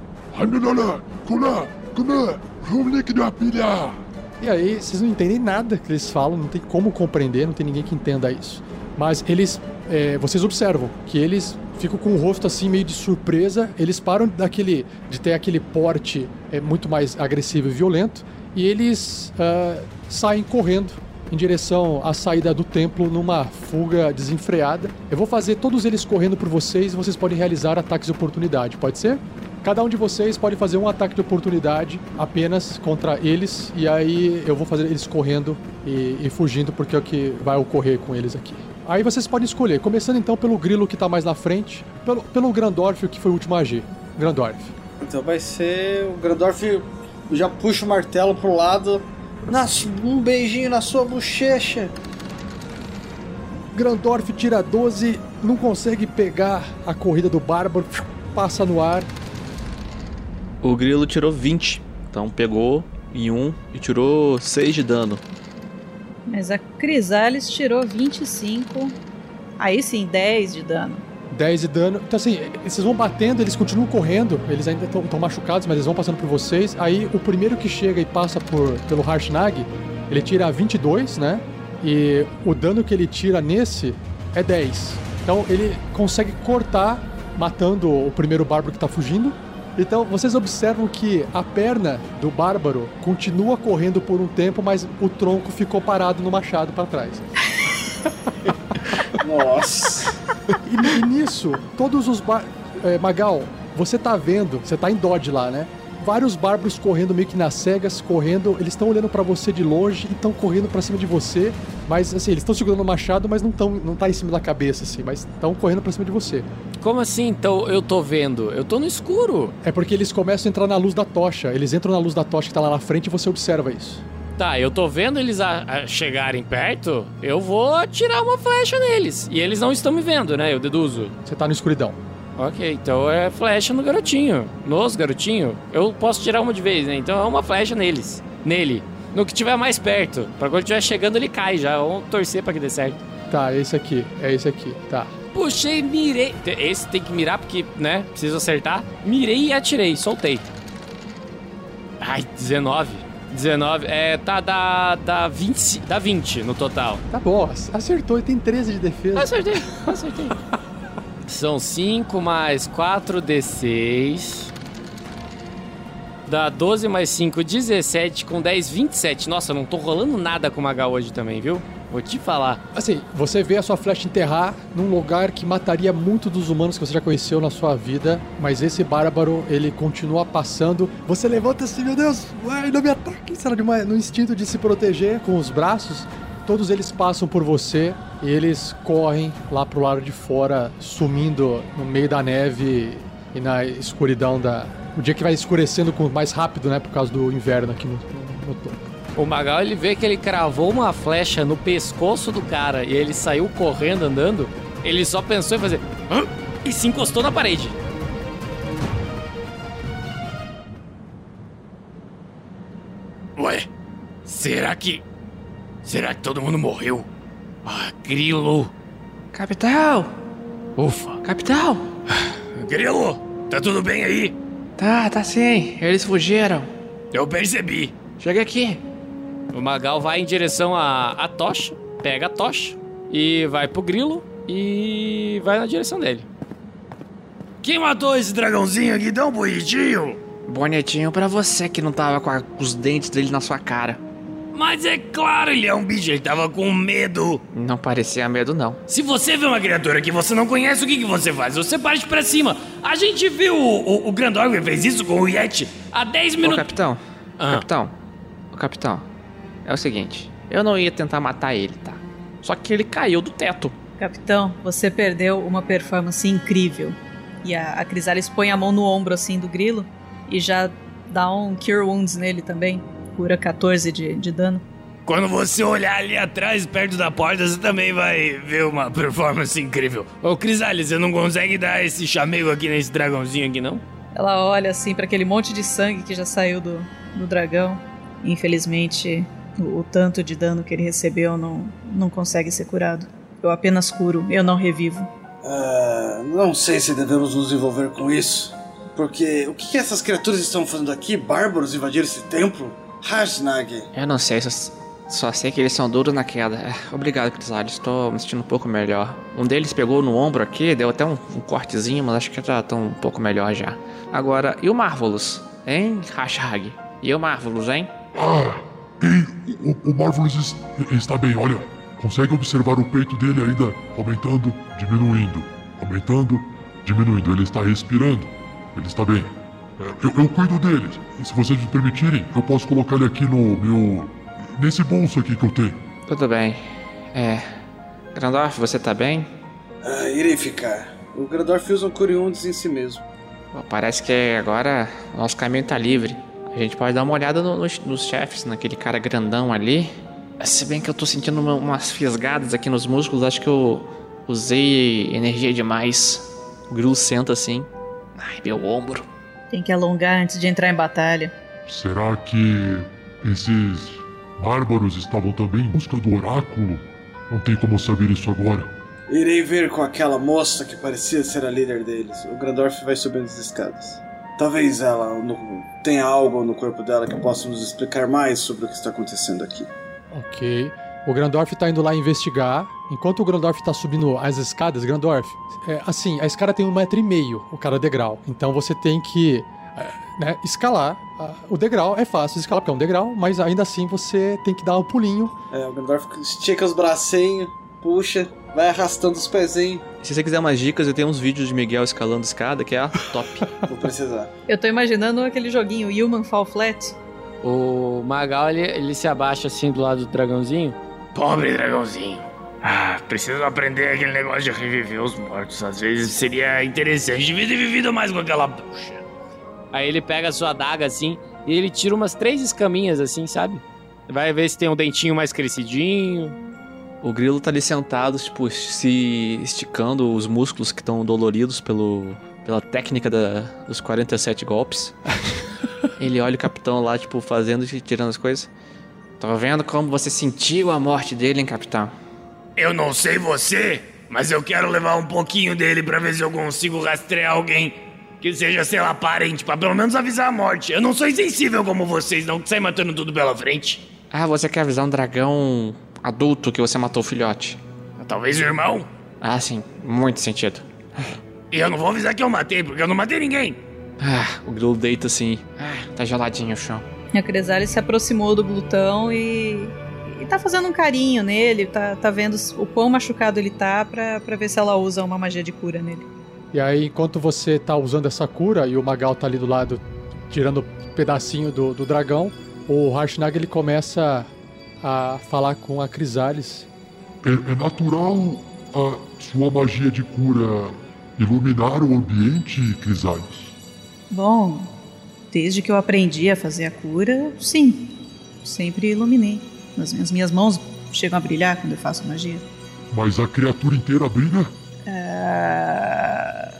E aí, vocês não entendem nada que eles falam, não tem como compreender, não tem ninguém que entenda isso. Mas eles, é, vocês observam que eles ficam com o rosto assim meio de surpresa, eles param daquele, de ter aquele porte é, muito mais agressivo e violento, e eles ah, saem correndo em direção à saída do templo numa fuga desenfreada. Eu vou fazer todos eles correndo por vocês e vocês podem realizar ataques de oportunidade, pode ser? Cada um de vocês pode fazer um ataque de oportunidade apenas contra eles, e aí eu vou fazer eles correndo e, e fugindo, porque é o que vai ocorrer com eles aqui. Aí vocês podem escolher, começando então pelo grilo que tá mais na frente, pelo, pelo Grandorf, que foi o último a agir. Grandorf. Então vai ser. O Grandorf já puxa o martelo pro lado. Nas, um beijinho na sua bochecha. Grandorf tira 12, não consegue pegar a corrida do Bárbaro, passa no ar. O grilo tirou 20. Então pegou em um e tirou 6 de dano. Mas a Crisales tirou 25. Aí sim, 10 de dano. 10 de dano. Então, assim, vocês vão batendo, eles continuam correndo, eles ainda estão machucados, mas eles vão passando por vocês. Aí, o primeiro que chega e passa por, pelo Harshnag, ele tira 22, né? E o dano que ele tira nesse é 10. Então, ele consegue cortar, matando o primeiro bárbaro que tá fugindo. Então, vocês observam que a perna do bárbaro continua correndo por um tempo, mas o tronco ficou parado no machado para trás. (laughs) Nossa. E, e nisso, todos os bar... é, Magal, você tá vendo, você tá em Dodge lá, né? Vários bárbaros correndo meio que nas cegas, correndo, eles estão olhando pra você de longe e estão correndo pra cima de você, mas assim, eles estão segurando o machado, mas não tão, não tá em cima da cabeça assim, mas estão correndo pra cima de você. Como assim, então, eu tô vendo? Eu tô no escuro. É porque eles começam a entrar na luz da tocha, eles entram na luz da tocha que tá lá na frente e você observa isso. Tá, eu tô vendo eles a- a chegarem perto, eu vou atirar uma flecha neles. E eles não estão me vendo, né? Eu deduzo. Você tá na escuridão. Ok, então é flecha no garotinho. Nos garotinho, eu posso tirar uma de vez, né? Então é uma flecha neles. Nele. No que tiver mais perto. Pra quando estiver chegando, ele cai já. Vamos torcer pra que dê certo. Tá, esse aqui, é esse aqui, tá. Puxei, mirei. Esse tem que mirar porque, né? Preciso acertar. Mirei e atirei, soltei. Ai, 19. 19. É, tá, dá, dá 20, dá 20 no total. Tá bom, acertou e tem 13 de defesa. Acertei, acertei. São 5 mais 4 D6. Dá 12 mais 5, 17. Com 10, 27. Nossa, não tô rolando nada com o Magal hoje também, viu? Vou te falar. Assim, você vê a sua flecha enterrar num lugar que mataria muito dos humanos que você já conheceu na sua vida, mas esse bárbaro, ele continua passando. Você levanta assim, meu Deus, ai, não me ataque, será de uma, no instinto de se proteger com os braços. Todos eles passam por você eles correm lá pro lado de fora, sumindo no meio da neve e na escuridão da. O dia que vai escurecendo com mais rápido, né? Por causa do inverno aqui no, no, no topo. O Magal, ele vê que ele cravou uma flecha no pescoço do cara e ele saiu correndo, andando. Ele só pensou em fazer... "Hã?" E se encostou na parede. Ué, será que. Será que todo mundo morreu? Ah, Grilo! Capitão! Ufa! Capitão! Grilo! Tá tudo bem aí? Tá, tá sim. Eles fugiram. Eu percebi. Chega aqui. O Magal vai em direção à, à tocha, pega a tocha e vai pro grilo e vai na direção dele. Quem matou esse dragãozinho aqui tão bonitinho? Bonitinho pra você que não tava com a- os dentes dele na sua cara. Mas é claro, ele é um bicho, ele tava com medo. Não parecia medo, não. Se você vê uma criatura que você não conhece, o que, que você faz? Você parte pra cima. A gente viu o, o, o Grandorf fez isso com o Yeti há 10 Ô, minutos. capitão. Ah. Capitão. Ô, capitão. É o seguinte. Eu não ia tentar matar ele, tá? Só que ele caiu do teto. Capitão, você perdeu uma performance incrível. E a, a Crisalis põe a mão no ombro assim do grilo e já dá um Cure Wounds nele também. Cura 14 de, de dano. Quando você olhar ali atrás, perto da porta, você também vai ver uma performance incrível. Ô, Crisales, você não consegue dar esse chamego aqui nesse dragãozinho aqui, não? Ela olha assim para aquele monte de sangue que já saiu do, do dragão. Infelizmente, o, o tanto de dano que ele recebeu não, não consegue ser curado. Eu apenas curo, eu não revivo. Ah, não sei se devemos nos envolver com isso. Porque o que, que essas criaturas estão fazendo aqui? Bárbaros invadiram esse templo? Hasnag. Eu não sei, só, só sei que eles são duros na queda. É, obrigado, Crisales, estou me sentindo um pouco melhor. Um deles pegou no ombro aqui, deu até um, um cortezinho, mas acho que já estão um pouco melhor já. Agora, e o Marvelous? Hein, Hashtag? E o Marvelous, hein? Ah, e o, o Marvelous es- está bem, olha. Consegue observar o peito dele ainda aumentando, diminuindo, aumentando, diminuindo. Ele está respirando. Ele está bem. É, eu, eu cuido dele. E se vocês me permitirem, eu posso colocar ele aqui no meu. nesse bolso aqui que eu tenho. Tudo bem. É. Grandorf, você tá bem? Ah, irei ficar. O Grandorf usa um Curiundes em si mesmo. Parece que agora o nosso caminho tá livre. A gente pode dar uma olhada no- nos, nos chefes, naquele cara grandão ali. Se bem que eu tô sentindo uma- umas fisgadas aqui nos músculos, acho que eu usei energia demais. O Grul senta assim. Ai, meu ombro. Tem que alongar antes de entrar em batalha. Será que esses bárbaros estavam também em busca do oráculo? Não tem como saber isso agora. Irei ver com aquela moça que parecia ser a líder deles. O Grandorf vai subindo as escadas. Talvez ela no- tenha algo no corpo dela que possa nos explicar mais sobre o que está acontecendo aqui. Ok. O Grandorf tá indo lá investigar. Enquanto o Grandorf tá subindo as escadas, Grandorf, é, assim, a escada tem um metro e meio, o cada degrau. Então você tem que é, né, escalar. O degrau é fácil escalar, porque é um degrau, mas ainda assim você tem que dar um pulinho. É, o Grandorf estica os bracinhos, puxa, vai arrastando os pezinhos. Se você quiser umas dicas, eu tenho uns vídeos de Miguel escalando escada, que é a top. (laughs) Vou precisar. Eu tô imaginando aquele joguinho Human Fall Flat. O Magal, ele, ele se abaixa assim do lado do dragãozinho. Pobre dragãozinho. Ah, preciso aprender aquele negócio de reviver os mortos. Às vezes seria interessante. Devia ter vivido mais com aquela bruxa. Aí ele pega a sua adaga assim e ele tira umas três escaminhas assim, sabe? Vai ver se tem um dentinho mais crescidinho. O grilo tá ali sentado, tipo, se esticando os músculos que estão doloridos pelo, pela técnica da, dos 47 golpes. (laughs) Ele olha o capitão lá, tipo, fazendo e tirando as coisas. Tô vendo como você sentiu a morte dele, hein, capitão? Eu não sei você, mas eu quero levar um pouquinho dele pra ver se eu consigo rastrear alguém que seja, sei lá, parente, pra pelo menos avisar a morte. Eu não sou insensível como vocês, não, que sai matando tudo pela frente. Ah, você quer avisar um dragão adulto que você matou o filhote? Talvez o irmão. Ah, sim. Muito sentido. E eu não vou avisar que eu matei, porque eu não matei ninguém. Ah, o grilo deita assim. tá geladinho o chão. A Cresales se aproximou do glutão e, e tá fazendo um carinho nele, tá, tá vendo o quão machucado ele tá pra, pra ver se ela usa uma magia de cura nele. E aí, enquanto você tá usando essa cura e o Magal tá ali do lado tirando um pedacinho do, do dragão, o Harshnag ele começa a falar com a Crisales. É, é natural a sua magia de cura iluminar o ambiente, Crisales? Bom, desde que eu aprendi a fazer a cura, sim. Sempre iluminei. As minhas, minhas mãos chegam a brilhar quando eu faço magia. Mas a criatura inteira brilha? Ah,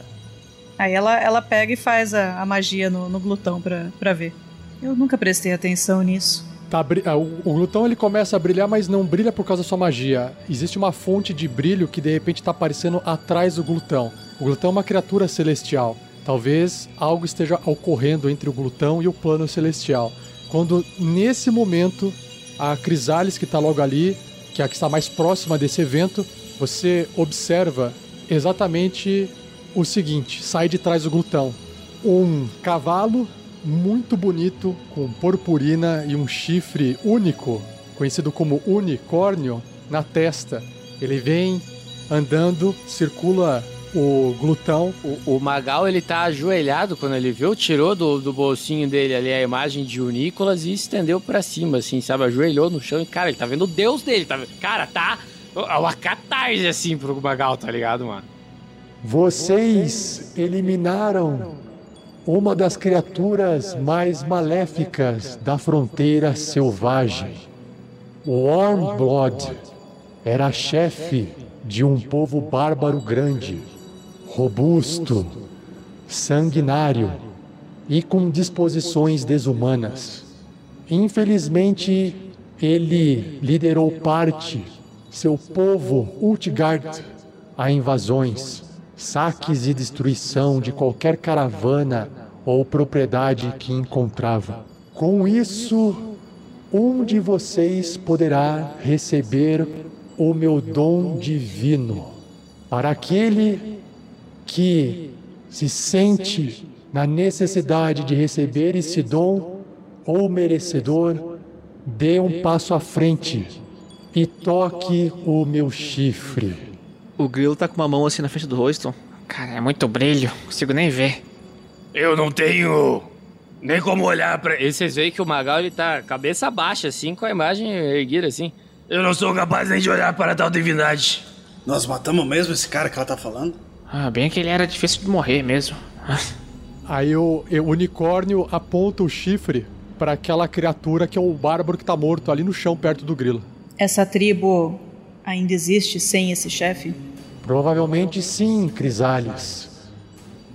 Aí ela, ela pega e faz a, a magia no, no glutão pra, pra ver. Eu nunca prestei atenção nisso. Tá, ah, o, o glutão ele começa a brilhar, mas não brilha por causa da sua magia. Existe uma fonte de brilho que de repente tá aparecendo atrás do glutão. O glutão é uma criatura celestial. Talvez algo esteja ocorrendo entre o glutão e o plano celestial. Quando nesse momento a Crisales que tá logo ali, que é a que está mais próxima desse evento, você observa exatamente o seguinte: sai de trás do glutão um cavalo muito bonito, com purpurina e um chifre único, conhecido como unicórnio, na testa. Ele vem andando, circula o glutão. O, o Magal, ele tá ajoelhado quando ele viu, tirou do, do bolsinho dele ali a imagem de Unícolas e estendeu pra cima, assim, sabe? Ajoelhou no chão e, cara, ele tá vendo o deus dele, tá vendo? Cara, tá uma catarse, assim, pro Magal, tá ligado, mano? Vocês eliminaram uma das criaturas mais maléficas da fronteira selvagem. O Warmblood era chefe de um povo bárbaro grande, robusto, sanguinário e com disposições desumanas. Infelizmente, ele liderou parte, seu povo Ultigard, a invasões, saques e destruição de qualquer caravana ou propriedade que encontrava. Com isso, um de vocês poderá receber o meu dom divino. Para aquele que se sente na necessidade de receber esse dom ou merecedor, dê um passo à frente e toque o meu chifre. O grilo tá com uma mão assim na frente do rosto. Cara, é muito brilho, não consigo nem ver. Eu não tenho nem como olhar pra. E vocês veem que o Magal ele tá cabeça baixa, assim, com a imagem erguida, assim. Eu não sou capaz nem de olhar para tal divindade. Nós matamos mesmo esse cara que ela tá falando? Ah, bem que ele era difícil de morrer mesmo. (laughs) Aí o, o unicórnio aponta o chifre para aquela criatura que é o bárbaro que tá morto ali no chão perto do grilo. Essa tribo ainda existe sem esse chefe? Provavelmente sim, Crisales.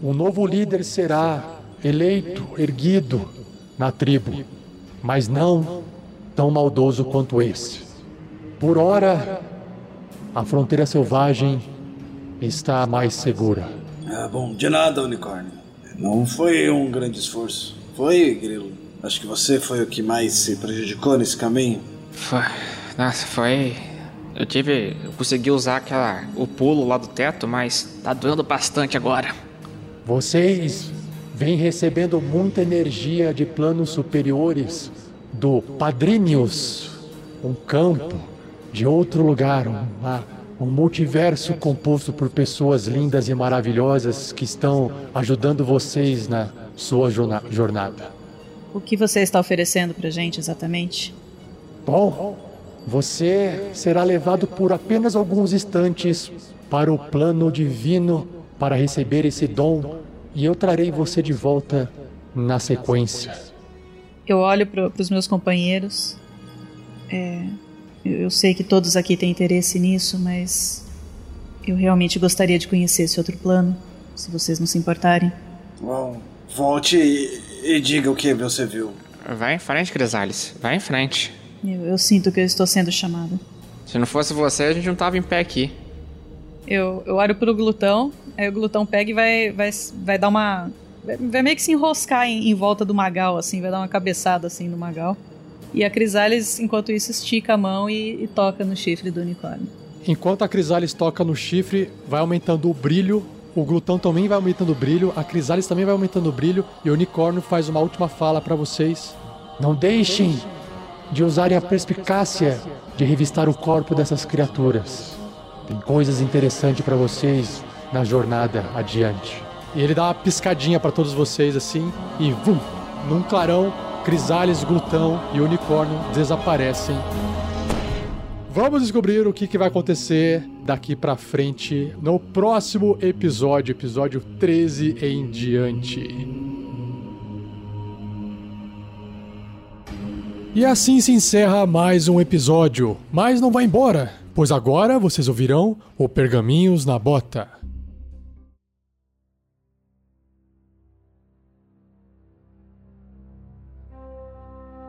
Um novo líder será eleito, erguido na tribo, mas não tão maldoso quanto esse. Por ora, a fronteira selvagem está mais segura. Ah, bom, de nada, unicórnio. Não foi um grande esforço. Foi, Grilo. Acho que você foi o que mais se prejudicou nesse caminho. Foi. Nossa, foi. Eu tive. Eu consegui usar aquela. o pulo lá do teto, mas tá doendo bastante agora. Vocês vêm recebendo muita energia de planos superiores do Padrinhos, um campo de outro lugar, uma, um multiverso composto por pessoas lindas e maravilhosas que estão ajudando vocês na sua jorna- jornada. O que você está oferecendo pra gente exatamente? Bom, você será levado por apenas alguns instantes para o plano divino para receber esse dom e eu trarei você de volta na sequência. Eu olho para os meus companheiros. É, eu, eu sei que todos aqui têm interesse nisso, mas eu realmente gostaria de conhecer esse outro plano, se vocês não se importarem. Bom, volte e, e diga o que você viu. Vai em frente, Crisales. Vai em frente. Eu, eu sinto que eu estou sendo chamada. Se não fosse você, a gente não tava em pé aqui. Eu, eu olho pro glutão, aí o glutão pega e vai, vai, vai dar uma. Vai, vai meio que se enroscar em, em volta do Magal, assim, vai dar uma cabeçada assim no Magal. E a Crisales, enquanto isso, estica a mão e, e toca no chifre do unicórnio. Enquanto a Crisales toca no chifre, vai aumentando o brilho. O glutão também vai aumentando o brilho, a Crisales também vai aumentando o brilho e o unicórnio faz uma última fala para vocês. Não deixem de usarem a perspicácia de revistar o corpo dessas criaturas. Tem coisas interessantes para vocês na jornada adiante. E ele dá uma piscadinha para todos vocês assim e vum, num clarão, Crisales, Glutão e Unicórnio desaparecem. Vamos descobrir o que, vai acontecer daqui pra frente no próximo episódio, episódio 13 em diante. E assim se encerra mais um episódio. Mas não vai embora, pois agora vocês ouvirão o Pergaminhos na Bota.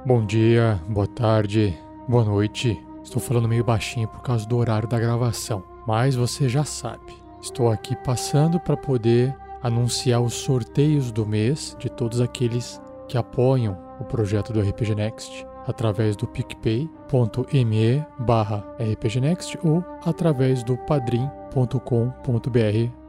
Bom dia, boa tarde, boa noite. Estou falando meio baixinho por causa do horário da gravação, mas você já sabe. Estou aqui passando para poder anunciar os sorteios do mês de todos aqueles que apoiam o projeto do RPG Next através do picpay.me barra rpgnext ou através do padrim.com.br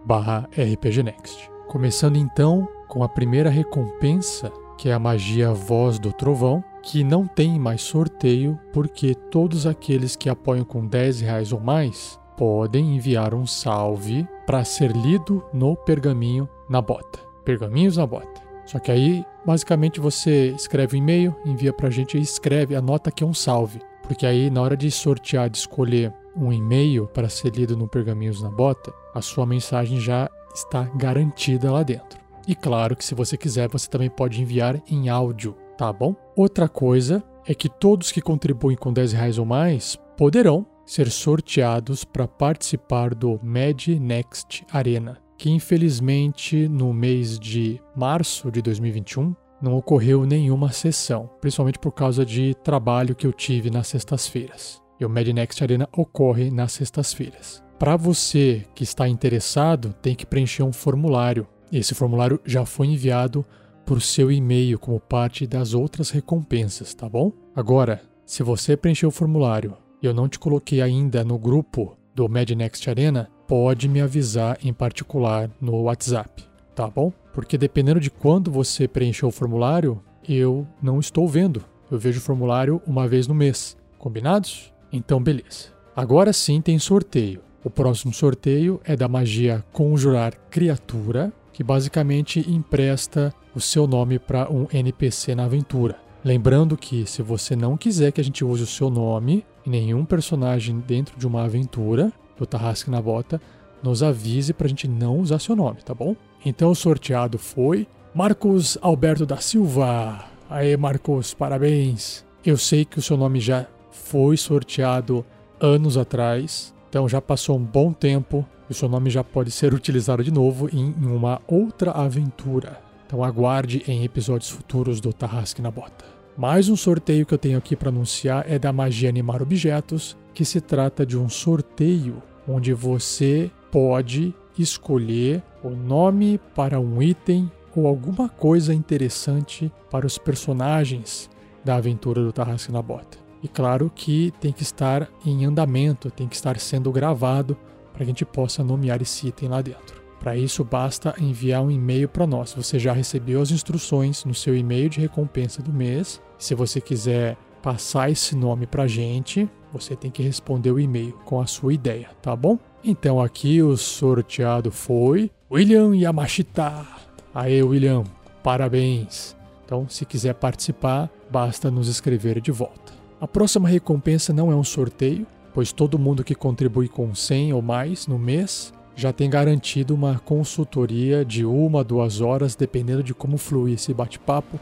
barra rpgnext. Começando então com a primeira recompensa, que é a magia Voz do Trovão, que não tem mais sorteio porque todos aqueles que apoiam com 10 reais ou mais podem enviar um salve para ser lido no pergaminho na bota. Pergaminhos na bota. Só que aí, basicamente, você escreve um e-mail, envia pra gente e escreve, anota que é um salve. Porque aí, na hora de sortear, de escolher um e-mail para ser lido no Pergaminhos na Bota, a sua mensagem já está garantida lá dentro. E claro que se você quiser, você também pode enviar em áudio, tá bom? Outra coisa é que todos que contribuem com 10 reais ou mais poderão ser sorteados para participar do Mad Next Arena, que infelizmente no mês de março de 2021 não ocorreu nenhuma sessão, principalmente por causa de trabalho que eu tive nas sextas-feiras. E o Mad Next Arena ocorre nas sextas-feiras. Para você que está interessado, tem que preencher um formulário. Esse formulário já foi enviado por seu e-mail como parte das outras recompensas, tá bom? Agora, se você preencheu o formulário e eu não te coloquei ainda no grupo do Mad Next Arena, pode me avisar em particular no WhatsApp, tá bom? Porque dependendo de quando você preencheu o formulário, eu não estou vendo. Eu vejo o formulário uma vez no mês. Combinados? Então, beleza. Agora sim tem sorteio. O próximo sorteio é da magia Conjurar Criatura, que basicamente empresta o seu nome para um NPC na aventura. Lembrando que se você não quiser que a gente use o seu nome em nenhum personagem dentro de uma aventura do Tarrasque na Bota, nos avise para a gente não usar seu nome, tá bom? Então o sorteado foi Marcos Alberto da Silva. Aê, Marcos, parabéns. Eu sei que o seu nome já foi sorteado anos atrás, então já passou um bom tempo e o seu nome já pode ser utilizado de novo em uma outra aventura. Então aguarde em episódios futuros do Tarrasque na Bota. Mais um sorteio que eu tenho aqui para anunciar é da Magia Animar Objetos, que se trata de um sorteio onde você pode escolher o nome para um item ou alguma coisa interessante para os personagens da aventura do Tarrasque na Bota. E claro que tem que estar em andamento, tem que estar sendo gravado para que a gente possa nomear esse item lá dentro. Para isso, basta enviar um e-mail para nós. Você já recebeu as instruções no seu e-mail de recompensa do mês. Se você quiser passar esse nome para a gente, você tem que responder o e-mail com a sua ideia, tá bom? Então aqui o sorteado foi William Yamashita. Aê, William, parabéns. Então, se quiser participar, basta nos escrever de volta. A próxima recompensa não é um sorteio, pois todo mundo que contribui com 100 ou mais no mês já tem garantido uma consultoria de uma a duas horas, dependendo de como fluir esse bate-papo,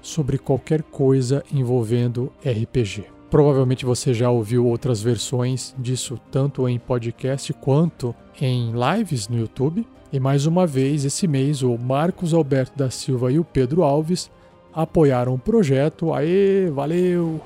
sobre qualquer coisa envolvendo RPG. Provavelmente você já ouviu outras versões disso, tanto em podcast quanto em lives no YouTube. E mais uma vez, esse mês, o Marcos Alberto da Silva e o Pedro Alves apoiaram o projeto. Aê, valeu!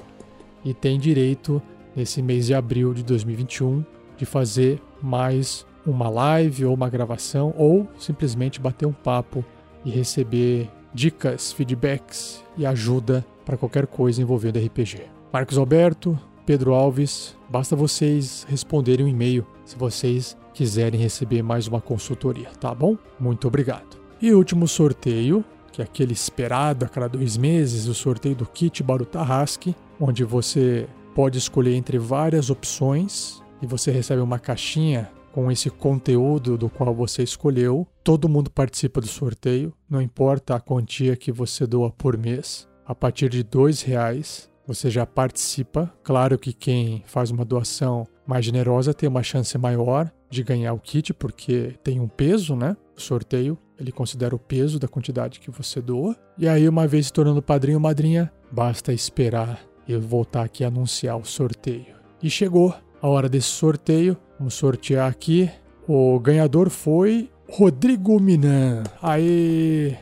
E tem direito, nesse mês de abril de 2021, de fazer mais uma live ou uma gravação, ou simplesmente bater um papo e receber dicas, feedbacks e ajuda para qualquer coisa envolvendo RPG. Marcos Alberto, Pedro Alves, basta vocês responderem um e-mail se vocês quiserem receber mais uma consultoria, tá bom? Muito obrigado. E o último sorteio, que é aquele esperado a cada dois meses, o sorteio do kit Barutarrasque, onde você pode escolher entre várias opções e você recebe uma caixinha com esse conteúdo do qual você escolheu. Todo mundo participa do sorteio, não importa a quantia que você doa por mês. A partir de dois reais você já participa. Claro que quem faz uma doação mais generosa tem uma chance maior de ganhar o kit, porque tem um peso, né? O sorteio, ele considera o peso da quantidade que você doa. E aí, uma vez se tornando padrinho ou madrinha, basta esperar eu voltar aqui a anunciar o sorteio. E chegou a hora desse sorteio. Vamos sortear aqui. O ganhador foi Rodrigo Minan. Aê!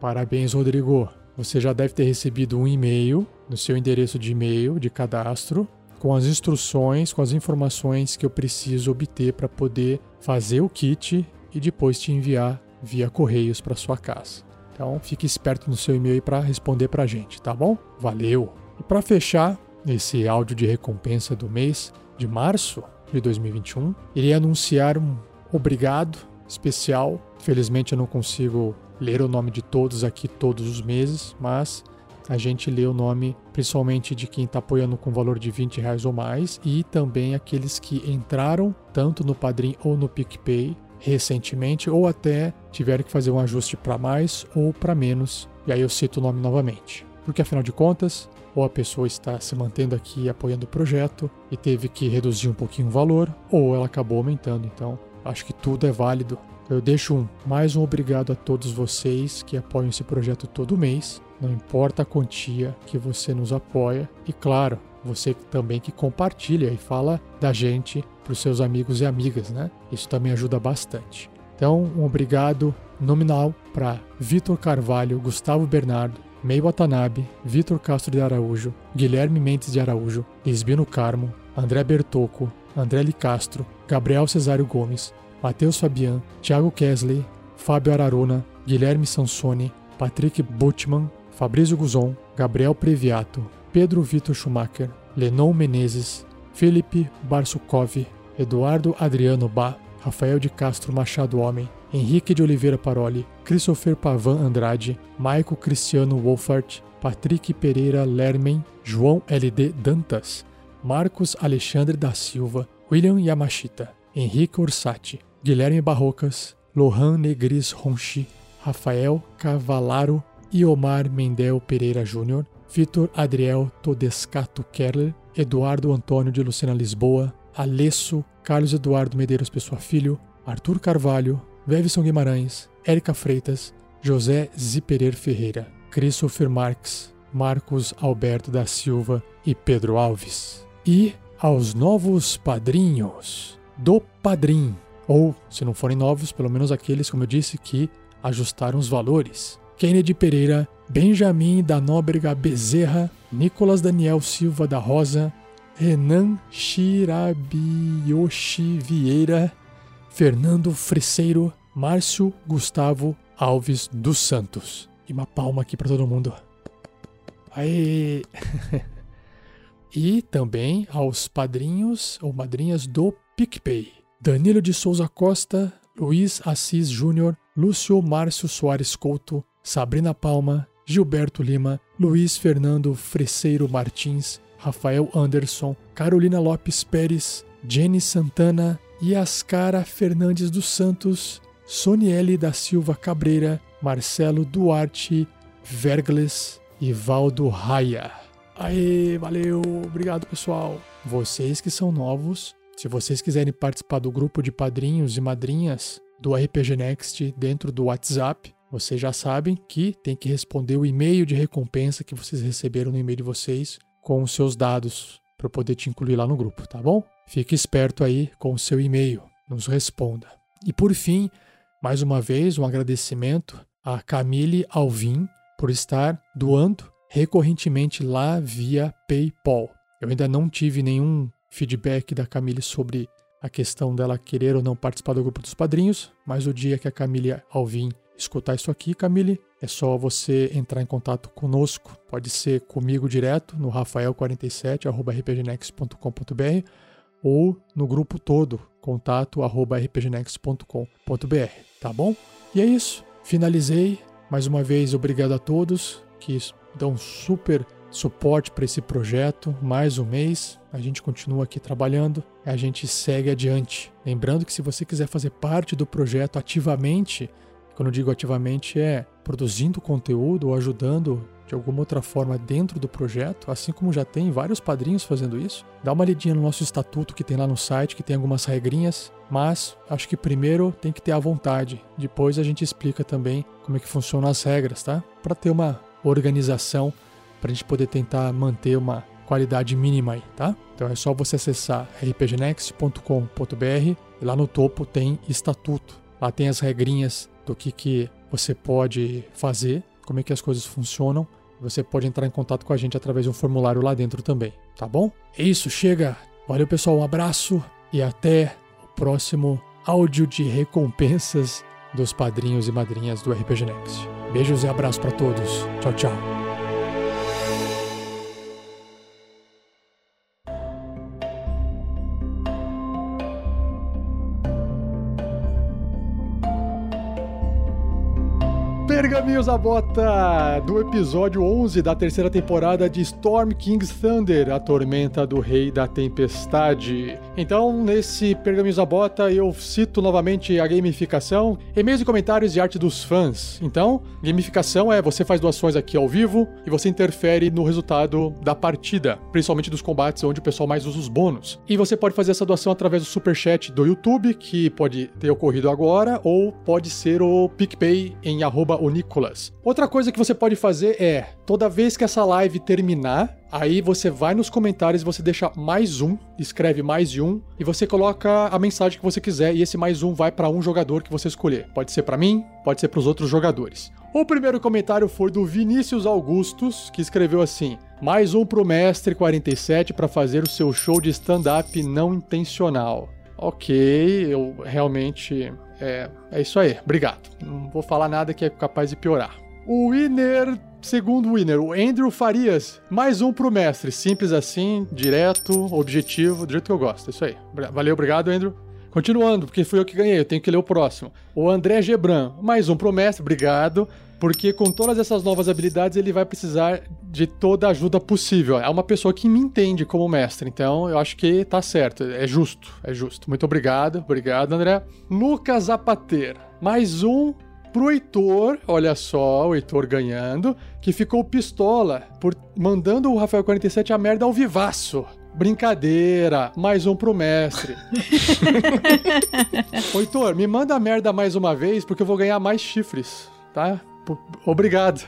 Parabéns, Rodrigo. Você já deve ter recebido um e-mail no seu endereço de e-mail de cadastro com as instruções, com as informações que eu preciso obter para poder fazer o kit e depois te enviar via correios para sua casa. Então, fique esperto no seu e-mail para responder para a gente, tá bom? Valeu! E para fechar esse áudio de recompensa do mês de março de 2021, irei anunciar um obrigado especial. Felizmente eu não consigo ler o nome de todos aqui todos os meses, mas a gente lê o nome principalmente de quem está apoiando com valor de 20 reais ou mais e também aqueles que entraram tanto no Padrim ou no PicPay recentemente ou até tiveram que fazer um ajuste para mais ou para menos. E aí eu cito o nome novamente. Porque afinal de contas, ou a pessoa está se mantendo aqui apoiando o projeto e teve que reduzir um pouquinho o valor, ou ela acabou aumentando. Então, acho que tudo é válido Eu deixo um, mais um obrigado a todos vocês que apoiam esse projeto todo mês. Não importa a quantia que você nos apoia. E claro, você também que compartilha e fala da gente para os seus amigos e amigas, né? Isso também ajuda bastante. Então, um obrigado nominal para Vitor Carvalho, Gustavo Bernardo, Mei Watanabe, Vitor Castro de Araújo, Guilherme Mendes de Araújo, Lisbino Carmo, André Bertocco, André Li Castro, Gabriel Cesário Gomes, Matheus Fabian, Thiago Kesley, Fábio Araruna, Guilherme Sansoni, Patrick Butman, Fabrício Guzon, Gabriel Previato, Pedro Vitor Schumacher, Lenon Menezes, Felipe Barsukov, Eduardo Adriano Bá, Rafael de Castro Machado Homem, Henrique de Oliveira Paroli, Christopher Pavan Andrade, Maico Cristiano Wolfart, Patrick Pereira Lermen, João LD Dantas, Marcos Alexandre da Silva, William Yamashita, Henrique Orsatti, Guilherme Barrocas, Lohan Negris Ronchi, Rafael Cavalaro e Omar Mendel Pereira Júnior, Vitor Adriel Todescato Kerler, Eduardo Antônio de Lucena Lisboa, Alesso, Carlos Eduardo Medeiros Pessoa Filho, Arthur Carvalho, Vevson Guimarães, Érica Freitas, José Ziperer Ferreira, Christopher Marques, Marcos Alberto da Silva e Pedro Alves. E aos novos padrinhos do Padrim, ou se não forem novos, pelo menos aqueles, como eu disse, que ajustaram os valores. Kennedy Pereira, Benjamin da Nóbrega Bezerra, Nicolas Daniel Silva da Rosa, Renan Shirabiyoshi Vieira, Fernando Freseiro, Márcio Gustavo Alves dos Santos. E uma palma aqui para todo mundo. Aê! (laughs) e também aos padrinhos ou madrinhas do PicPay. Danilo de Souza Costa, Luiz Assis Júnior, Lúcio Márcio Soares Couto, Sabrina Palma, Gilberto Lima, Luiz Fernando Freseiro Martins, Rafael Anderson, Carolina Lopes Pérez, Jenny Santana, Yascara Fernandes dos Santos, Soniele da Silva Cabreira, Marcelo Duarte Vergles e Valdo Raia. Aê, valeu, obrigado pessoal. Vocês que são novos, se vocês quiserem participar do grupo de padrinhos e madrinhas do RPG Next dentro do WhatsApp, vocês já sabem que tem que responder o e-mail de recompensa que vocês receberam no e-mail de vocês com os seus dados para poder te incluir lá no grupo, tá bom? Fique esperto aí com o seu e-mail, nos responda. E por fim, mais uma vez, um agradecimento a Camille Alvim por estar doando recorrentemente lá via PayPal. Eu ainda não tive nenhum feedback da Camille sobre a questão dela querer ou não participar do grupo dos padrinhos, mas o dia que a Camille Alvim escutar isso aqui, Camille, é só você entrar em contato conosco. Pode ser comigo direto no rafael47@rpgnext.com.br ou no grupo todo, contato@rpgnext.com.br, tá bom? E é isso. Finalizei. Mais uma vez, obrigado a todos que dão super suporte para esse projeto. Mais um mês, a gente continua aqui trabalhando, a gente segue adiante. Lembrando que se você quiser fazer parte do projeto ativamente, quando eu digo ativamente é produzindo conteúdo ou ajudando de alguma outra forma dentro do projeto, assim como já tem vários padrinhos fazendo isso. Dá uma lidinha no nosso estatuto que tem lá no site, que tem algumas regrinhas, mas acho que primeiro tem que ter a vontade. Depois a gente explica também como é que funcionam as regras, tá? Para ter uma organização para a gente poder tentar manter uma qualidade mínima aí, tá? Então é só você acessar rpgnext.com.br e lá no topo tem estatuto. Lá tem as regrinhas do que, que você pode fazer, como é que as coisas funcionam. Você pode entrar em contato com a gente através de um formulário lá dentro também, tá bom? É isso, chega. Valeu, pessoal, um abraço e até o próximo áudio de recompensas dos padrinhos e madrinhas do RPG Next. Beijos e abraços para todos. Tchau, tchau. Pergaminhos a bota do episódio 11 da terceira temporada de Storm King's Thunder, a tormenta do rei da tempestade. Então, nesse Pergaminhos a bota, eu cito novamente a gamificação, e-mails e comentários e arte dos fãs. Então, gamificação é você faz doações aqui ao vivo e você interfere no resultado da partida, principalmente dos combates onde o pessoal mais usa os bônus. E você pode fazer essa doação através do superchat do YouTube, que pode ter ocorrido agora, ou pode ser o PicPay em arroba o Nicolas. Outra coisa que você pode fazer é, toda vez que essa live terminar, aí você vai nos comentários você deixa mais um, escreve mais um, e você coloca a mensagem que você quiser, e esse mais um vai para um jogador que você escolher. Pode ser para mim, pode ser para os outros jogadores. O primeiro comentário foi do Vinícius Augustus, que escreveu assim: mais um pro Mestre 47 para fazer o seu show de stand-up não intencional. Ok, eu realmente. É, é isso aí, obrigado. Não vou falar nada que é capaz de piorar. O winner, segundo winner, o Andrew Farias. Mais um pro mestre. Simples assim, direto, objetivo, do jeito que eu gosto. É isso aí. Valeu, obrigado, Andrew. Continuando, porque fui eu que ganhei, eu tenho que ler o próximo. O André Gebran, mais um pro mestre, obrigado. Porque com todas essas novas habilidades ele vai precisar de toda a ajuda possível. É uma pessoa que me entende como mestre, então eu acho que tá certo. É justo, é justo. Muito obrigado, obrigado, André. Lucas Zapater, mais um pro Heitor, olha só, o Heitor ganhando, que ficou pistola por mandando o Rafael 47 a merda ao vivaço. Brincadeira, mais um pro mestre. (laughs) Heitor, me manda a merda mais uma vez, porque eu vou ganhar mais chifres, tá? Obrigado.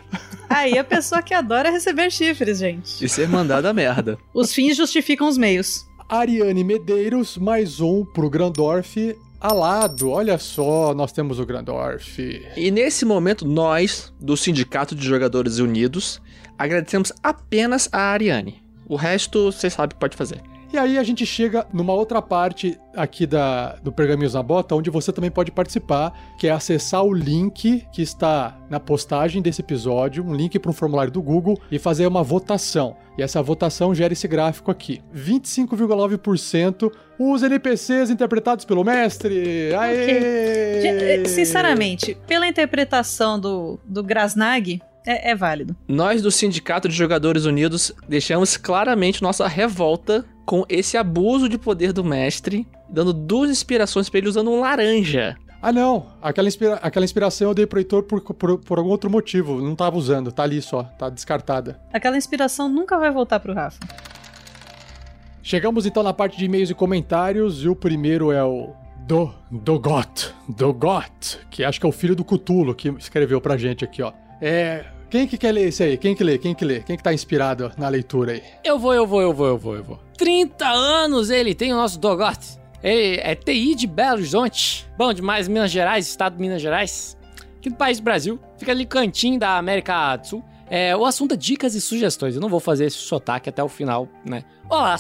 Aí a pessoa que adora receber chifres, gente. E ser mandada a merda. Os fins justificam os meios. Ariane Medeiros, mais um pro Grandorf alado. Olha só, nós temos o Grandorf. E nesse momento, nós, do Sindicato de Jogadores Unidos, agradecemos apenas a Ariane. O resto, vocês sabem que pode fazer. E aí a gente chega numa outra parte aqui da, do Pergaminhos na Bota, onde você também pode participar, que é acessar o link que está na postagem desse episódio, um link para um formulário do Google e fazer uma votação. E essa votação gera esse gráfico aqui. 25,9% os NPCs interpretados pelo mestre. Aê! Gente, Sinceramente, pela interpretação do, do Grasnag, é, é válido. Nós do Sindicato de Jogadores Unidos deixamos claramente nossa revolta com esse abuso de poder do mestre, dando duas inspirações pra ele usando um laranja. Ah, não. Aquela, inspira aquela inspiração eu dei pro Heitor por, por, por algum outro motivo. Não tava usando. Tá ali só. Tá descartada. Aquela inspiração nunca vai voltar pro Rafa. Chegamos então na parte de e-mails e comentários. E o primeiro é o do Dogot. Dogot, que acho que é o filho do Cutulo que escreveu pra gente aqui, ó. É. Quem que quer ler esse aí? Quem que lê? Quem que lê? Quem que tá inspirado na leitura aí? Eu vou, eu vou, eu vou, eu vou, eu vou. 30 anos ele tem o nosso Dogot. Ele é TI de Belo Horizonte. Bom demais, Minas Gerais, estado de Minas Gerais. Aqui do país do Brasil. Fica ali cantinho da América do Sul. É, o assunto é dicas e sugestões. Eu não vou fazer esse sotaque até o final, né? Olá!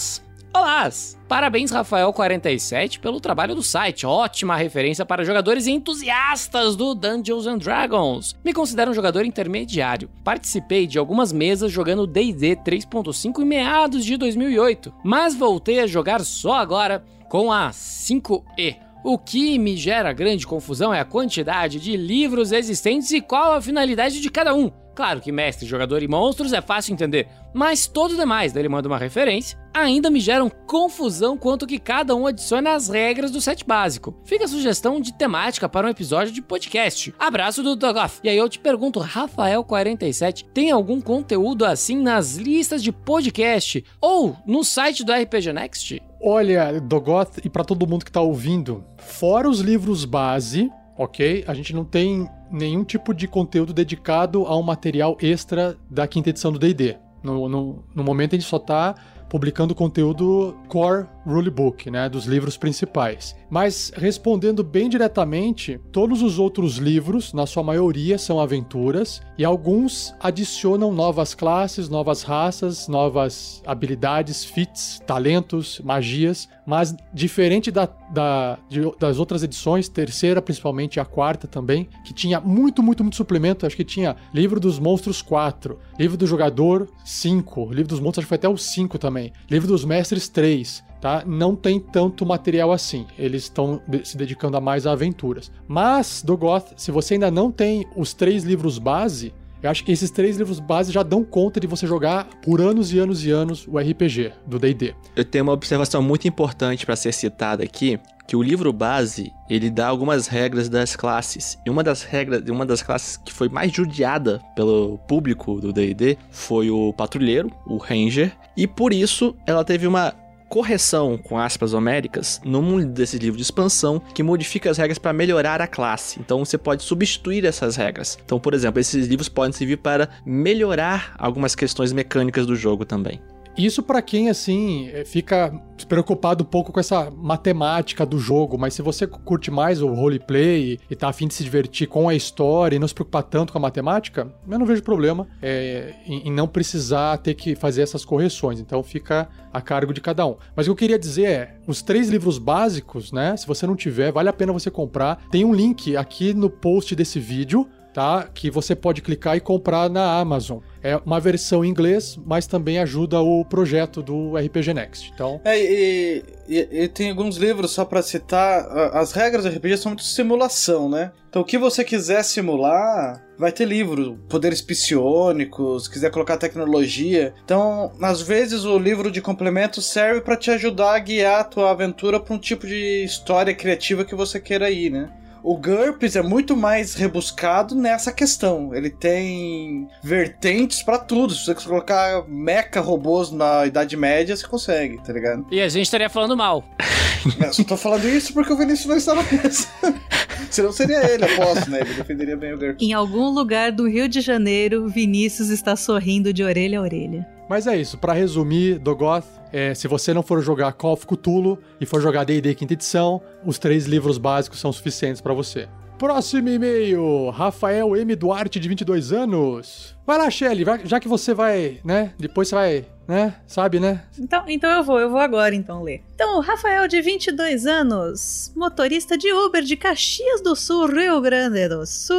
Olá! Parabéns, Rafael47, pelo trabalho do site. Ótima referência para jogadores entusiastas do Dungeons and Dragons. Me considero um jogador intermediário. Participei de algumas mesas jogando D&D 3.5 em meados de 2008, mas voltei a jogar só agora com a 5E. O que me gera grande confusão é a quantidade de livros existentes e qual a finalidade de cada um. Claro que mestre, jogador e monstros é fácil entender, mas todo demais, dele manda uma referência, ainda me geram confusão quanto que cada um adiciona as regras do set básico. Fica a sugestão de temática para um episódio de podcast. Abraço do Dogoff. E aí eu te pergunto, Rafael47, tem algum conteúdo assim nas listas de podcast ou no site do RPG Next? Olha, Dogoth, e pra todo mundo que tá ouvindo, fora os livros base, ok? A gente não tem nenhum tipo de conteúdo dedicado a um material extra da quinta edição do D&D. No, no, no momento a gente só tá publicando conteúdo core rulebook, né, dos livros principais. Mas respondendo bem diretamente, todos os outros livros, na sua maioria, são aventuras e alguns adicionam novas classes, novas raças, novas habilidades, feats, talentos, magias. Mas diferente da, da, de- das outras edições, terceira principalmente a quarta também, que tinha muito, muito, muito suplemento. Acho que tinha livro dos monstros 4, livro do jogador 5, livro dos monstros acho que foi até o 5 também, livro dos mestres 3. Tá? Não tem tanto material assim. Eles estão se dedicando a mais aventuras. Mas, do Goth, se você ainda não tem os três livros base, eu acho que esses três livros base já dão conta de você jogar por anos e anos e anos o RPG do D&D. Eu tenho uma observação muito importante para ser citada aqui, que o livro base, ele dá algumas regras das classes. E uma das regras, uma das classes que foi mais judiada pelo público do D&D foi o patrulheiro, o ranger, e por isso ela teve uma correção com aspas homéricas num desses livros de expansão que modifica as regras para melhorar a classe. Então você pode substituir essas regras. Então, por exemplo, esses livros podem servir para melhorar algumas questões mecânicas do jogo também. Isso pra quem, assim, eh, fica preocupado um pouco com essa matemática do jogo, mas se você curte mais o roleplay e tá afim de se divertir com a história e não se preocupar tanto com a matemática, eu não vejo problema é, em, em não precisar ter que fazer essas correções. Então fica a cargo de cada um. Mas o que eu queria dizer é, os três livros básicos, né? Se você não tiver, vale a pena você comprar. Tem um link aqui no post desse vídeo tá? Que você pode clicar e comprar na Amazon. É uma versão em inglês, mas também ajuda o projeto do RPG Next. Então, É, e, e- e tem alguns livros, só pra citar, as regras do RPG são muito simulação, né? Então o que você quiser simular, vai ter livro, poderes psionicos, quiser colocar tecnologia. Então, às vezes o livro de complemento serve pra te ajudar a guiar a tua aventura pra um tipo de história criativa que você queira ir, né? O GURPS é muito mais rebuscado nessa questão. Ele tem vertentes pra tudo. Se você colocar mecha robôs na Idade Média, você consegue, tá ligado? E a gente estaria falando mal. Eu só tô falando isso porque o Vinícius não está na mesa. (laughs) Senão seria ele, aposto, né? Ele defenderia bem o GURPS. Em algum lugar do Rio de Janeiro, Vinícius está sorrindo de orelha a orelha. Mas é isso. Pra resumir, Dogoth, é, se você não for jogar Call of Cthulhu e for jogar D&D quinta edição, os três livros básicos são suficientes pra você. Próximo e-mail, Rafael M. Duarte, de 22 anos. Vai lá, Shelly, já que você vai, né? Depois você vai, né? Sabe, né? Então, então eu vou, eu vou agora então ler. Então, Rafael, de 22 anos, motorista de Uber de Caxias do Sul, Rio Grande do Sul.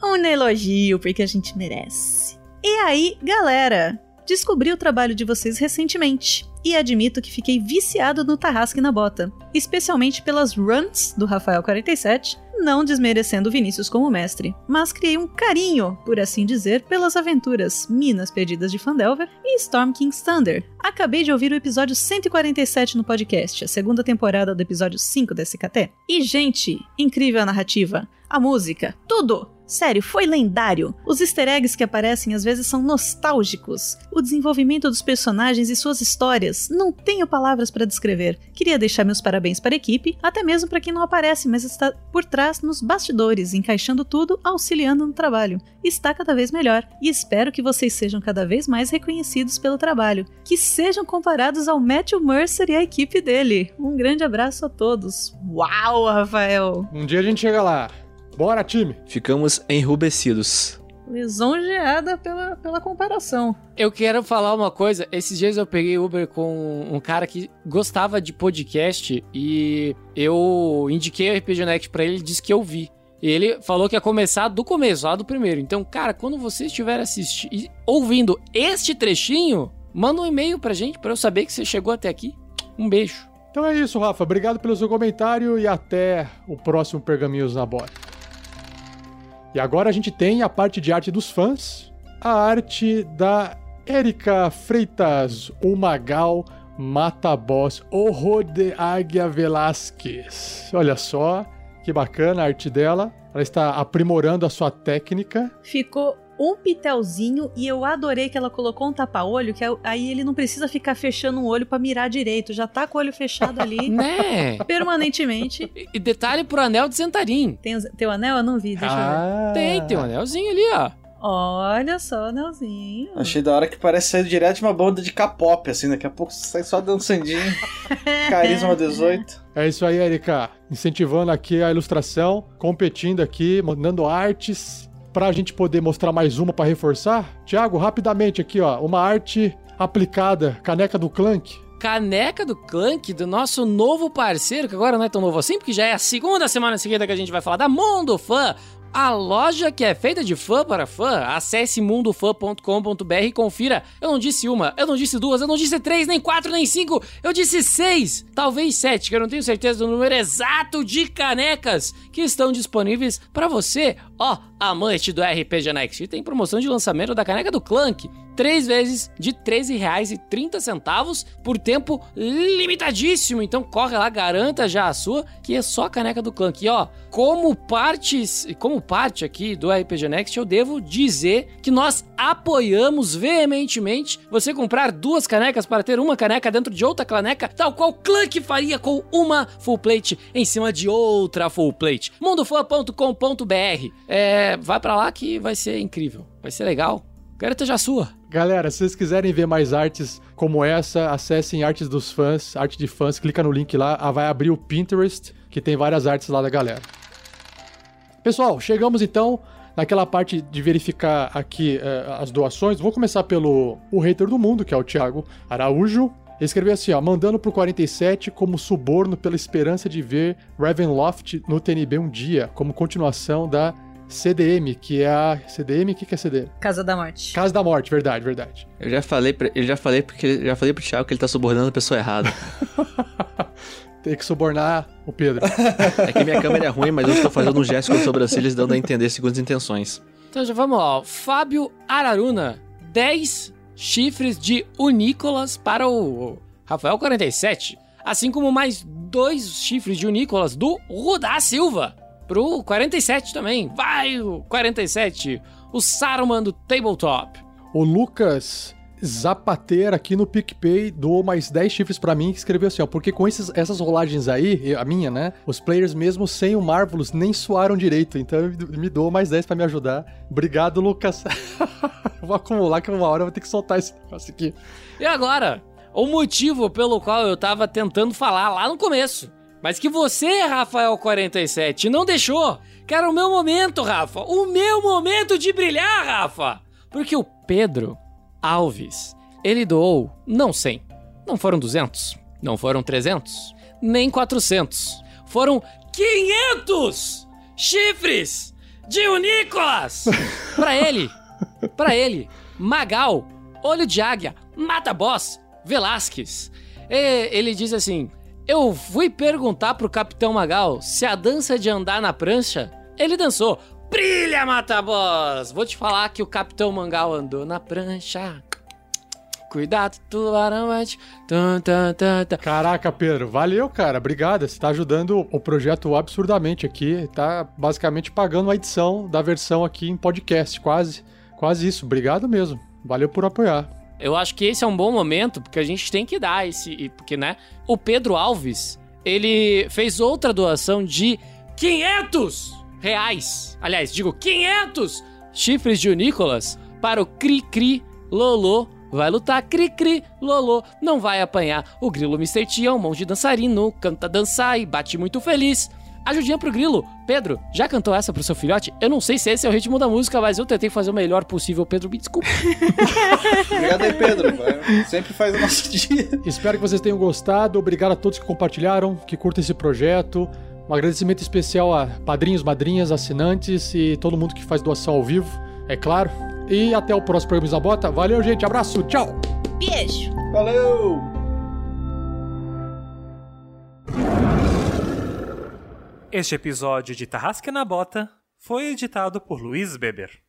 Um elogio, porque a gente merece. E aí, galera, descobri o trabalho de vocês recentemente e admito que fiquei viciado no Tarrasque na Bota, especialmente pelas runs do Rafael 47, não desmerecendo Vinícius como mestre, mas criei um carinho, por assim dizer, pelas aventuras Minas Perdidas de Fandelver e Storm King's Thunder. Acabei de ouvir o episódio 147 no podcast, a segunda temporada do episódio 5 da SKT. E, gente, incrível a narrativa, a música, tudo! Sério, foi lendário. Os easter eggs que aparecem às vezes são nostálgicos. O desenvolvimento dos personagens e suas histórias, não tenho palavras para descrever. Queria deixar meus parabéns para a equipe, até mesmo para quem não aparece, mas está por trás nos bastidores, encaixando tudo, auxiliando no trabalho. Está cada vez melhor e espero que vocês sejam cada vez mais reconhecidos pelo trabalho, que sejam comparados ao Matthew Mercer e à equipe dele. Um grande abraço a todos. Uau, Rafael! Um dia a gente chega lá. Bora, time! Ficamos enrubescidos. Lisonjeada pela, pela comparação. Eu quero falar uma coisa. Esses dias eu peguei Uber com um cara que gostava de podcast e eu indiquei o RPG Next pra ele e disse que eu vi. E ele falou que ia começar do começo, lá do primeiro. Então, cara, quando você estiver assistindo, ouvindo este trechinho, manda um e-mail pra gente pra eu saber que você chegou até aqui. Um beijo. Então é isso, Rafa. Obrigado pelo seu comentário e até o próximo Pergaminhos na Bota. E agora a gente tem a parte de arte dos fãs, a arte da Érica Freitas, o Magal Mataboss, Horror de Águia Velasquez. Olha só que bacana a arte dela. Ela está aprimorando a sua técnica. Ficou um pitelzinho e eu adorei que ela colocou um tapa-olho, que aí ele não precisa ficar fechando um olho pra mirar direito, já tá com o olho fechado ali. (laughs) Né? Permanentemente. E detalhe pro anel de Zentarim. Tem, o anel? Eu não vi, deixa eu ver. Tem, tem um anelzinho ali, ó. Olha só o anelzinho. Achei da hora que parece sair direto de uma banda de K-pop, assim, daqui a pouco sai só dançandinho. (laughs) Carisma 18. É isso aí, Erika. Incentivando aqui a ilustração, competindo aqui, mandando artes pra gente poder mostrar mais uma pra reforçar. Tiago, rapidamente aqui, ó, uma arte aplicada, caneca do Clank. Caneca do Clank, do nosso novo parceiro, que agora não é tão novo assim, porque já é a segunda semana seguida que a gente vai falar da Mundo Fã. A loja que é feita de fã para fã. Acesse mundofã.com.br e confira. Eu não disse uma, eu não disse duas, eu não disse três, nem quatro, nem cinco, eu disse seis, talvez sete, que eu não tenho certeza do número exato de canecas que estão disponíveis para você, ó, amante do RPG Next. E tem promoção de lançamento da caneca do Clank. Três vezes de R$ 13,30 por tempo limitadíssimo. Então corre lá, garanta já a sua, que é só a caneca do Clank. E ó, como partes, como parte aqui do RPG Next, eu devo dizer que nós apoiamos veementemente você comprar duas canecas para ter uma caneca dentro de outra caneca, tal qual Clank faria com uma full plate em cima de outra full plate. mundofã.com.br. É, vai para lá que vai ser incrível. Vai ser legal. Garanta já a sua. Galera, se vocês quiserem ver mais artes como essa, acessem Artes dos Fãs, Arte de Fãs, clica no link lá, ah, vai abrir o Pinterest, que tem várias artes lá da galera. Pessoal, chegamos então naquela parte de verificar aqui eh, as doações. Vou começar pelo o hater do mundo, que é o Thiago Araújo. Ele escreveu assim, ó, mandando pro 47 como suborno pela esperança de ver Ravenloft no TNB um dia, como continuação da CDM, que é a CDM, o que, que é CDM? Casa da Morte. Casa da Morte, verdade, verdade. Eu já falei, pra, eu já falei porque já falei pro Thiago que ele tá subornando a pessoa errada. (laughs) Tem que subornar o Pedro. é que minha câmera é ruim, mas eu estou fazendo um gesto com sobrancelhas dando a entender segundo as intenções. Então já vamos lá. ó. Fábio Araruna, 10 chifres de Unícolas para o Rafael 47. Assim como mais dois chifres de Unícolas do Rudá Silva. Pro 47 também. Vai, o 47. O Saruman do Tabletop. O Lucas Zapateira aqui no PicPay doou mais 10 chifres pra mim que escreveu assim, ó, porque com esses, essas rolagens aí, a minha, né, os players mesmo sem o Marvelous nem suaram direito, então ele me doou mais 10 pra me ajudar. Obrigado, Lucas. (laughs) vou acumular que uma hora eu vou ter que soltar esse negócio aqui. E agora, o motivo pelo qual eu tava tentando falar lá no começo. Mas que você, Rafael47, não deixou. Que era o meu momento, Rafa. O meu momento de brilhar, Rafa. Porque o Pedro Alves, ele doou não 100, não foram 200, não foram 300, nem 400. Foram 500 chifres de Unícolas (laughs) pra ele. Pra ele. Magal, Olho de Águia, Mata Boss, Velasquez. E ele diz assim: Eu fui perguntar pro Capitão Magal se a dança de andar na prancha. Ele dançou. Brilha, Mata Boss! Vou te falar que o Capitão Mangal andou na prancha. Cuidado, tubarão vai te... Caraca, Pedro, valeu, cara. Obrigado. Você tá ajudando o projeto absurdamente aqui. Tá basicamente pagando a edição da versão aqui em podcast. Quase, quase isso. Obrigado mesmo. Valeu por apoiar. Eu acho que esse é um bom momento, porque a gente tem que dar esse. Porque, né? O Pedro Alves, ele fez outra doação de 500 reais. Aliás, digo 500 chifres de Nicolas para o Cri Cri Lolo. Vai lutar, cri cri, lolô, não vai apanhar. O grilo Mr. T é um monge dançarino, canta dançar e bate muito feliz. Ajudinha pro grilo. Pedro, já cantou essa pro seu filhote? Eu não sei se esse é o ritmo da música, mas eu tentei fazer o melhor possível. Pedro, me desculpa. (laughs) Obrigado aí, Pedro. Sempre faz o nosso dia. Espero que vocês tenham gostado. Obrigado a todos que compartilharam, que curtem esse projeto. Um agradecimento especial a padrinhos, madrinhas, assinantes e todo mundo que faz doação ao vivo, é claro. E até o próximo programa Zabota. Valeu, gente. Abraço. Tchau. Beijo. Valeu! Este episódio de Tarrasque na Bota foi editado por Luiz Beber.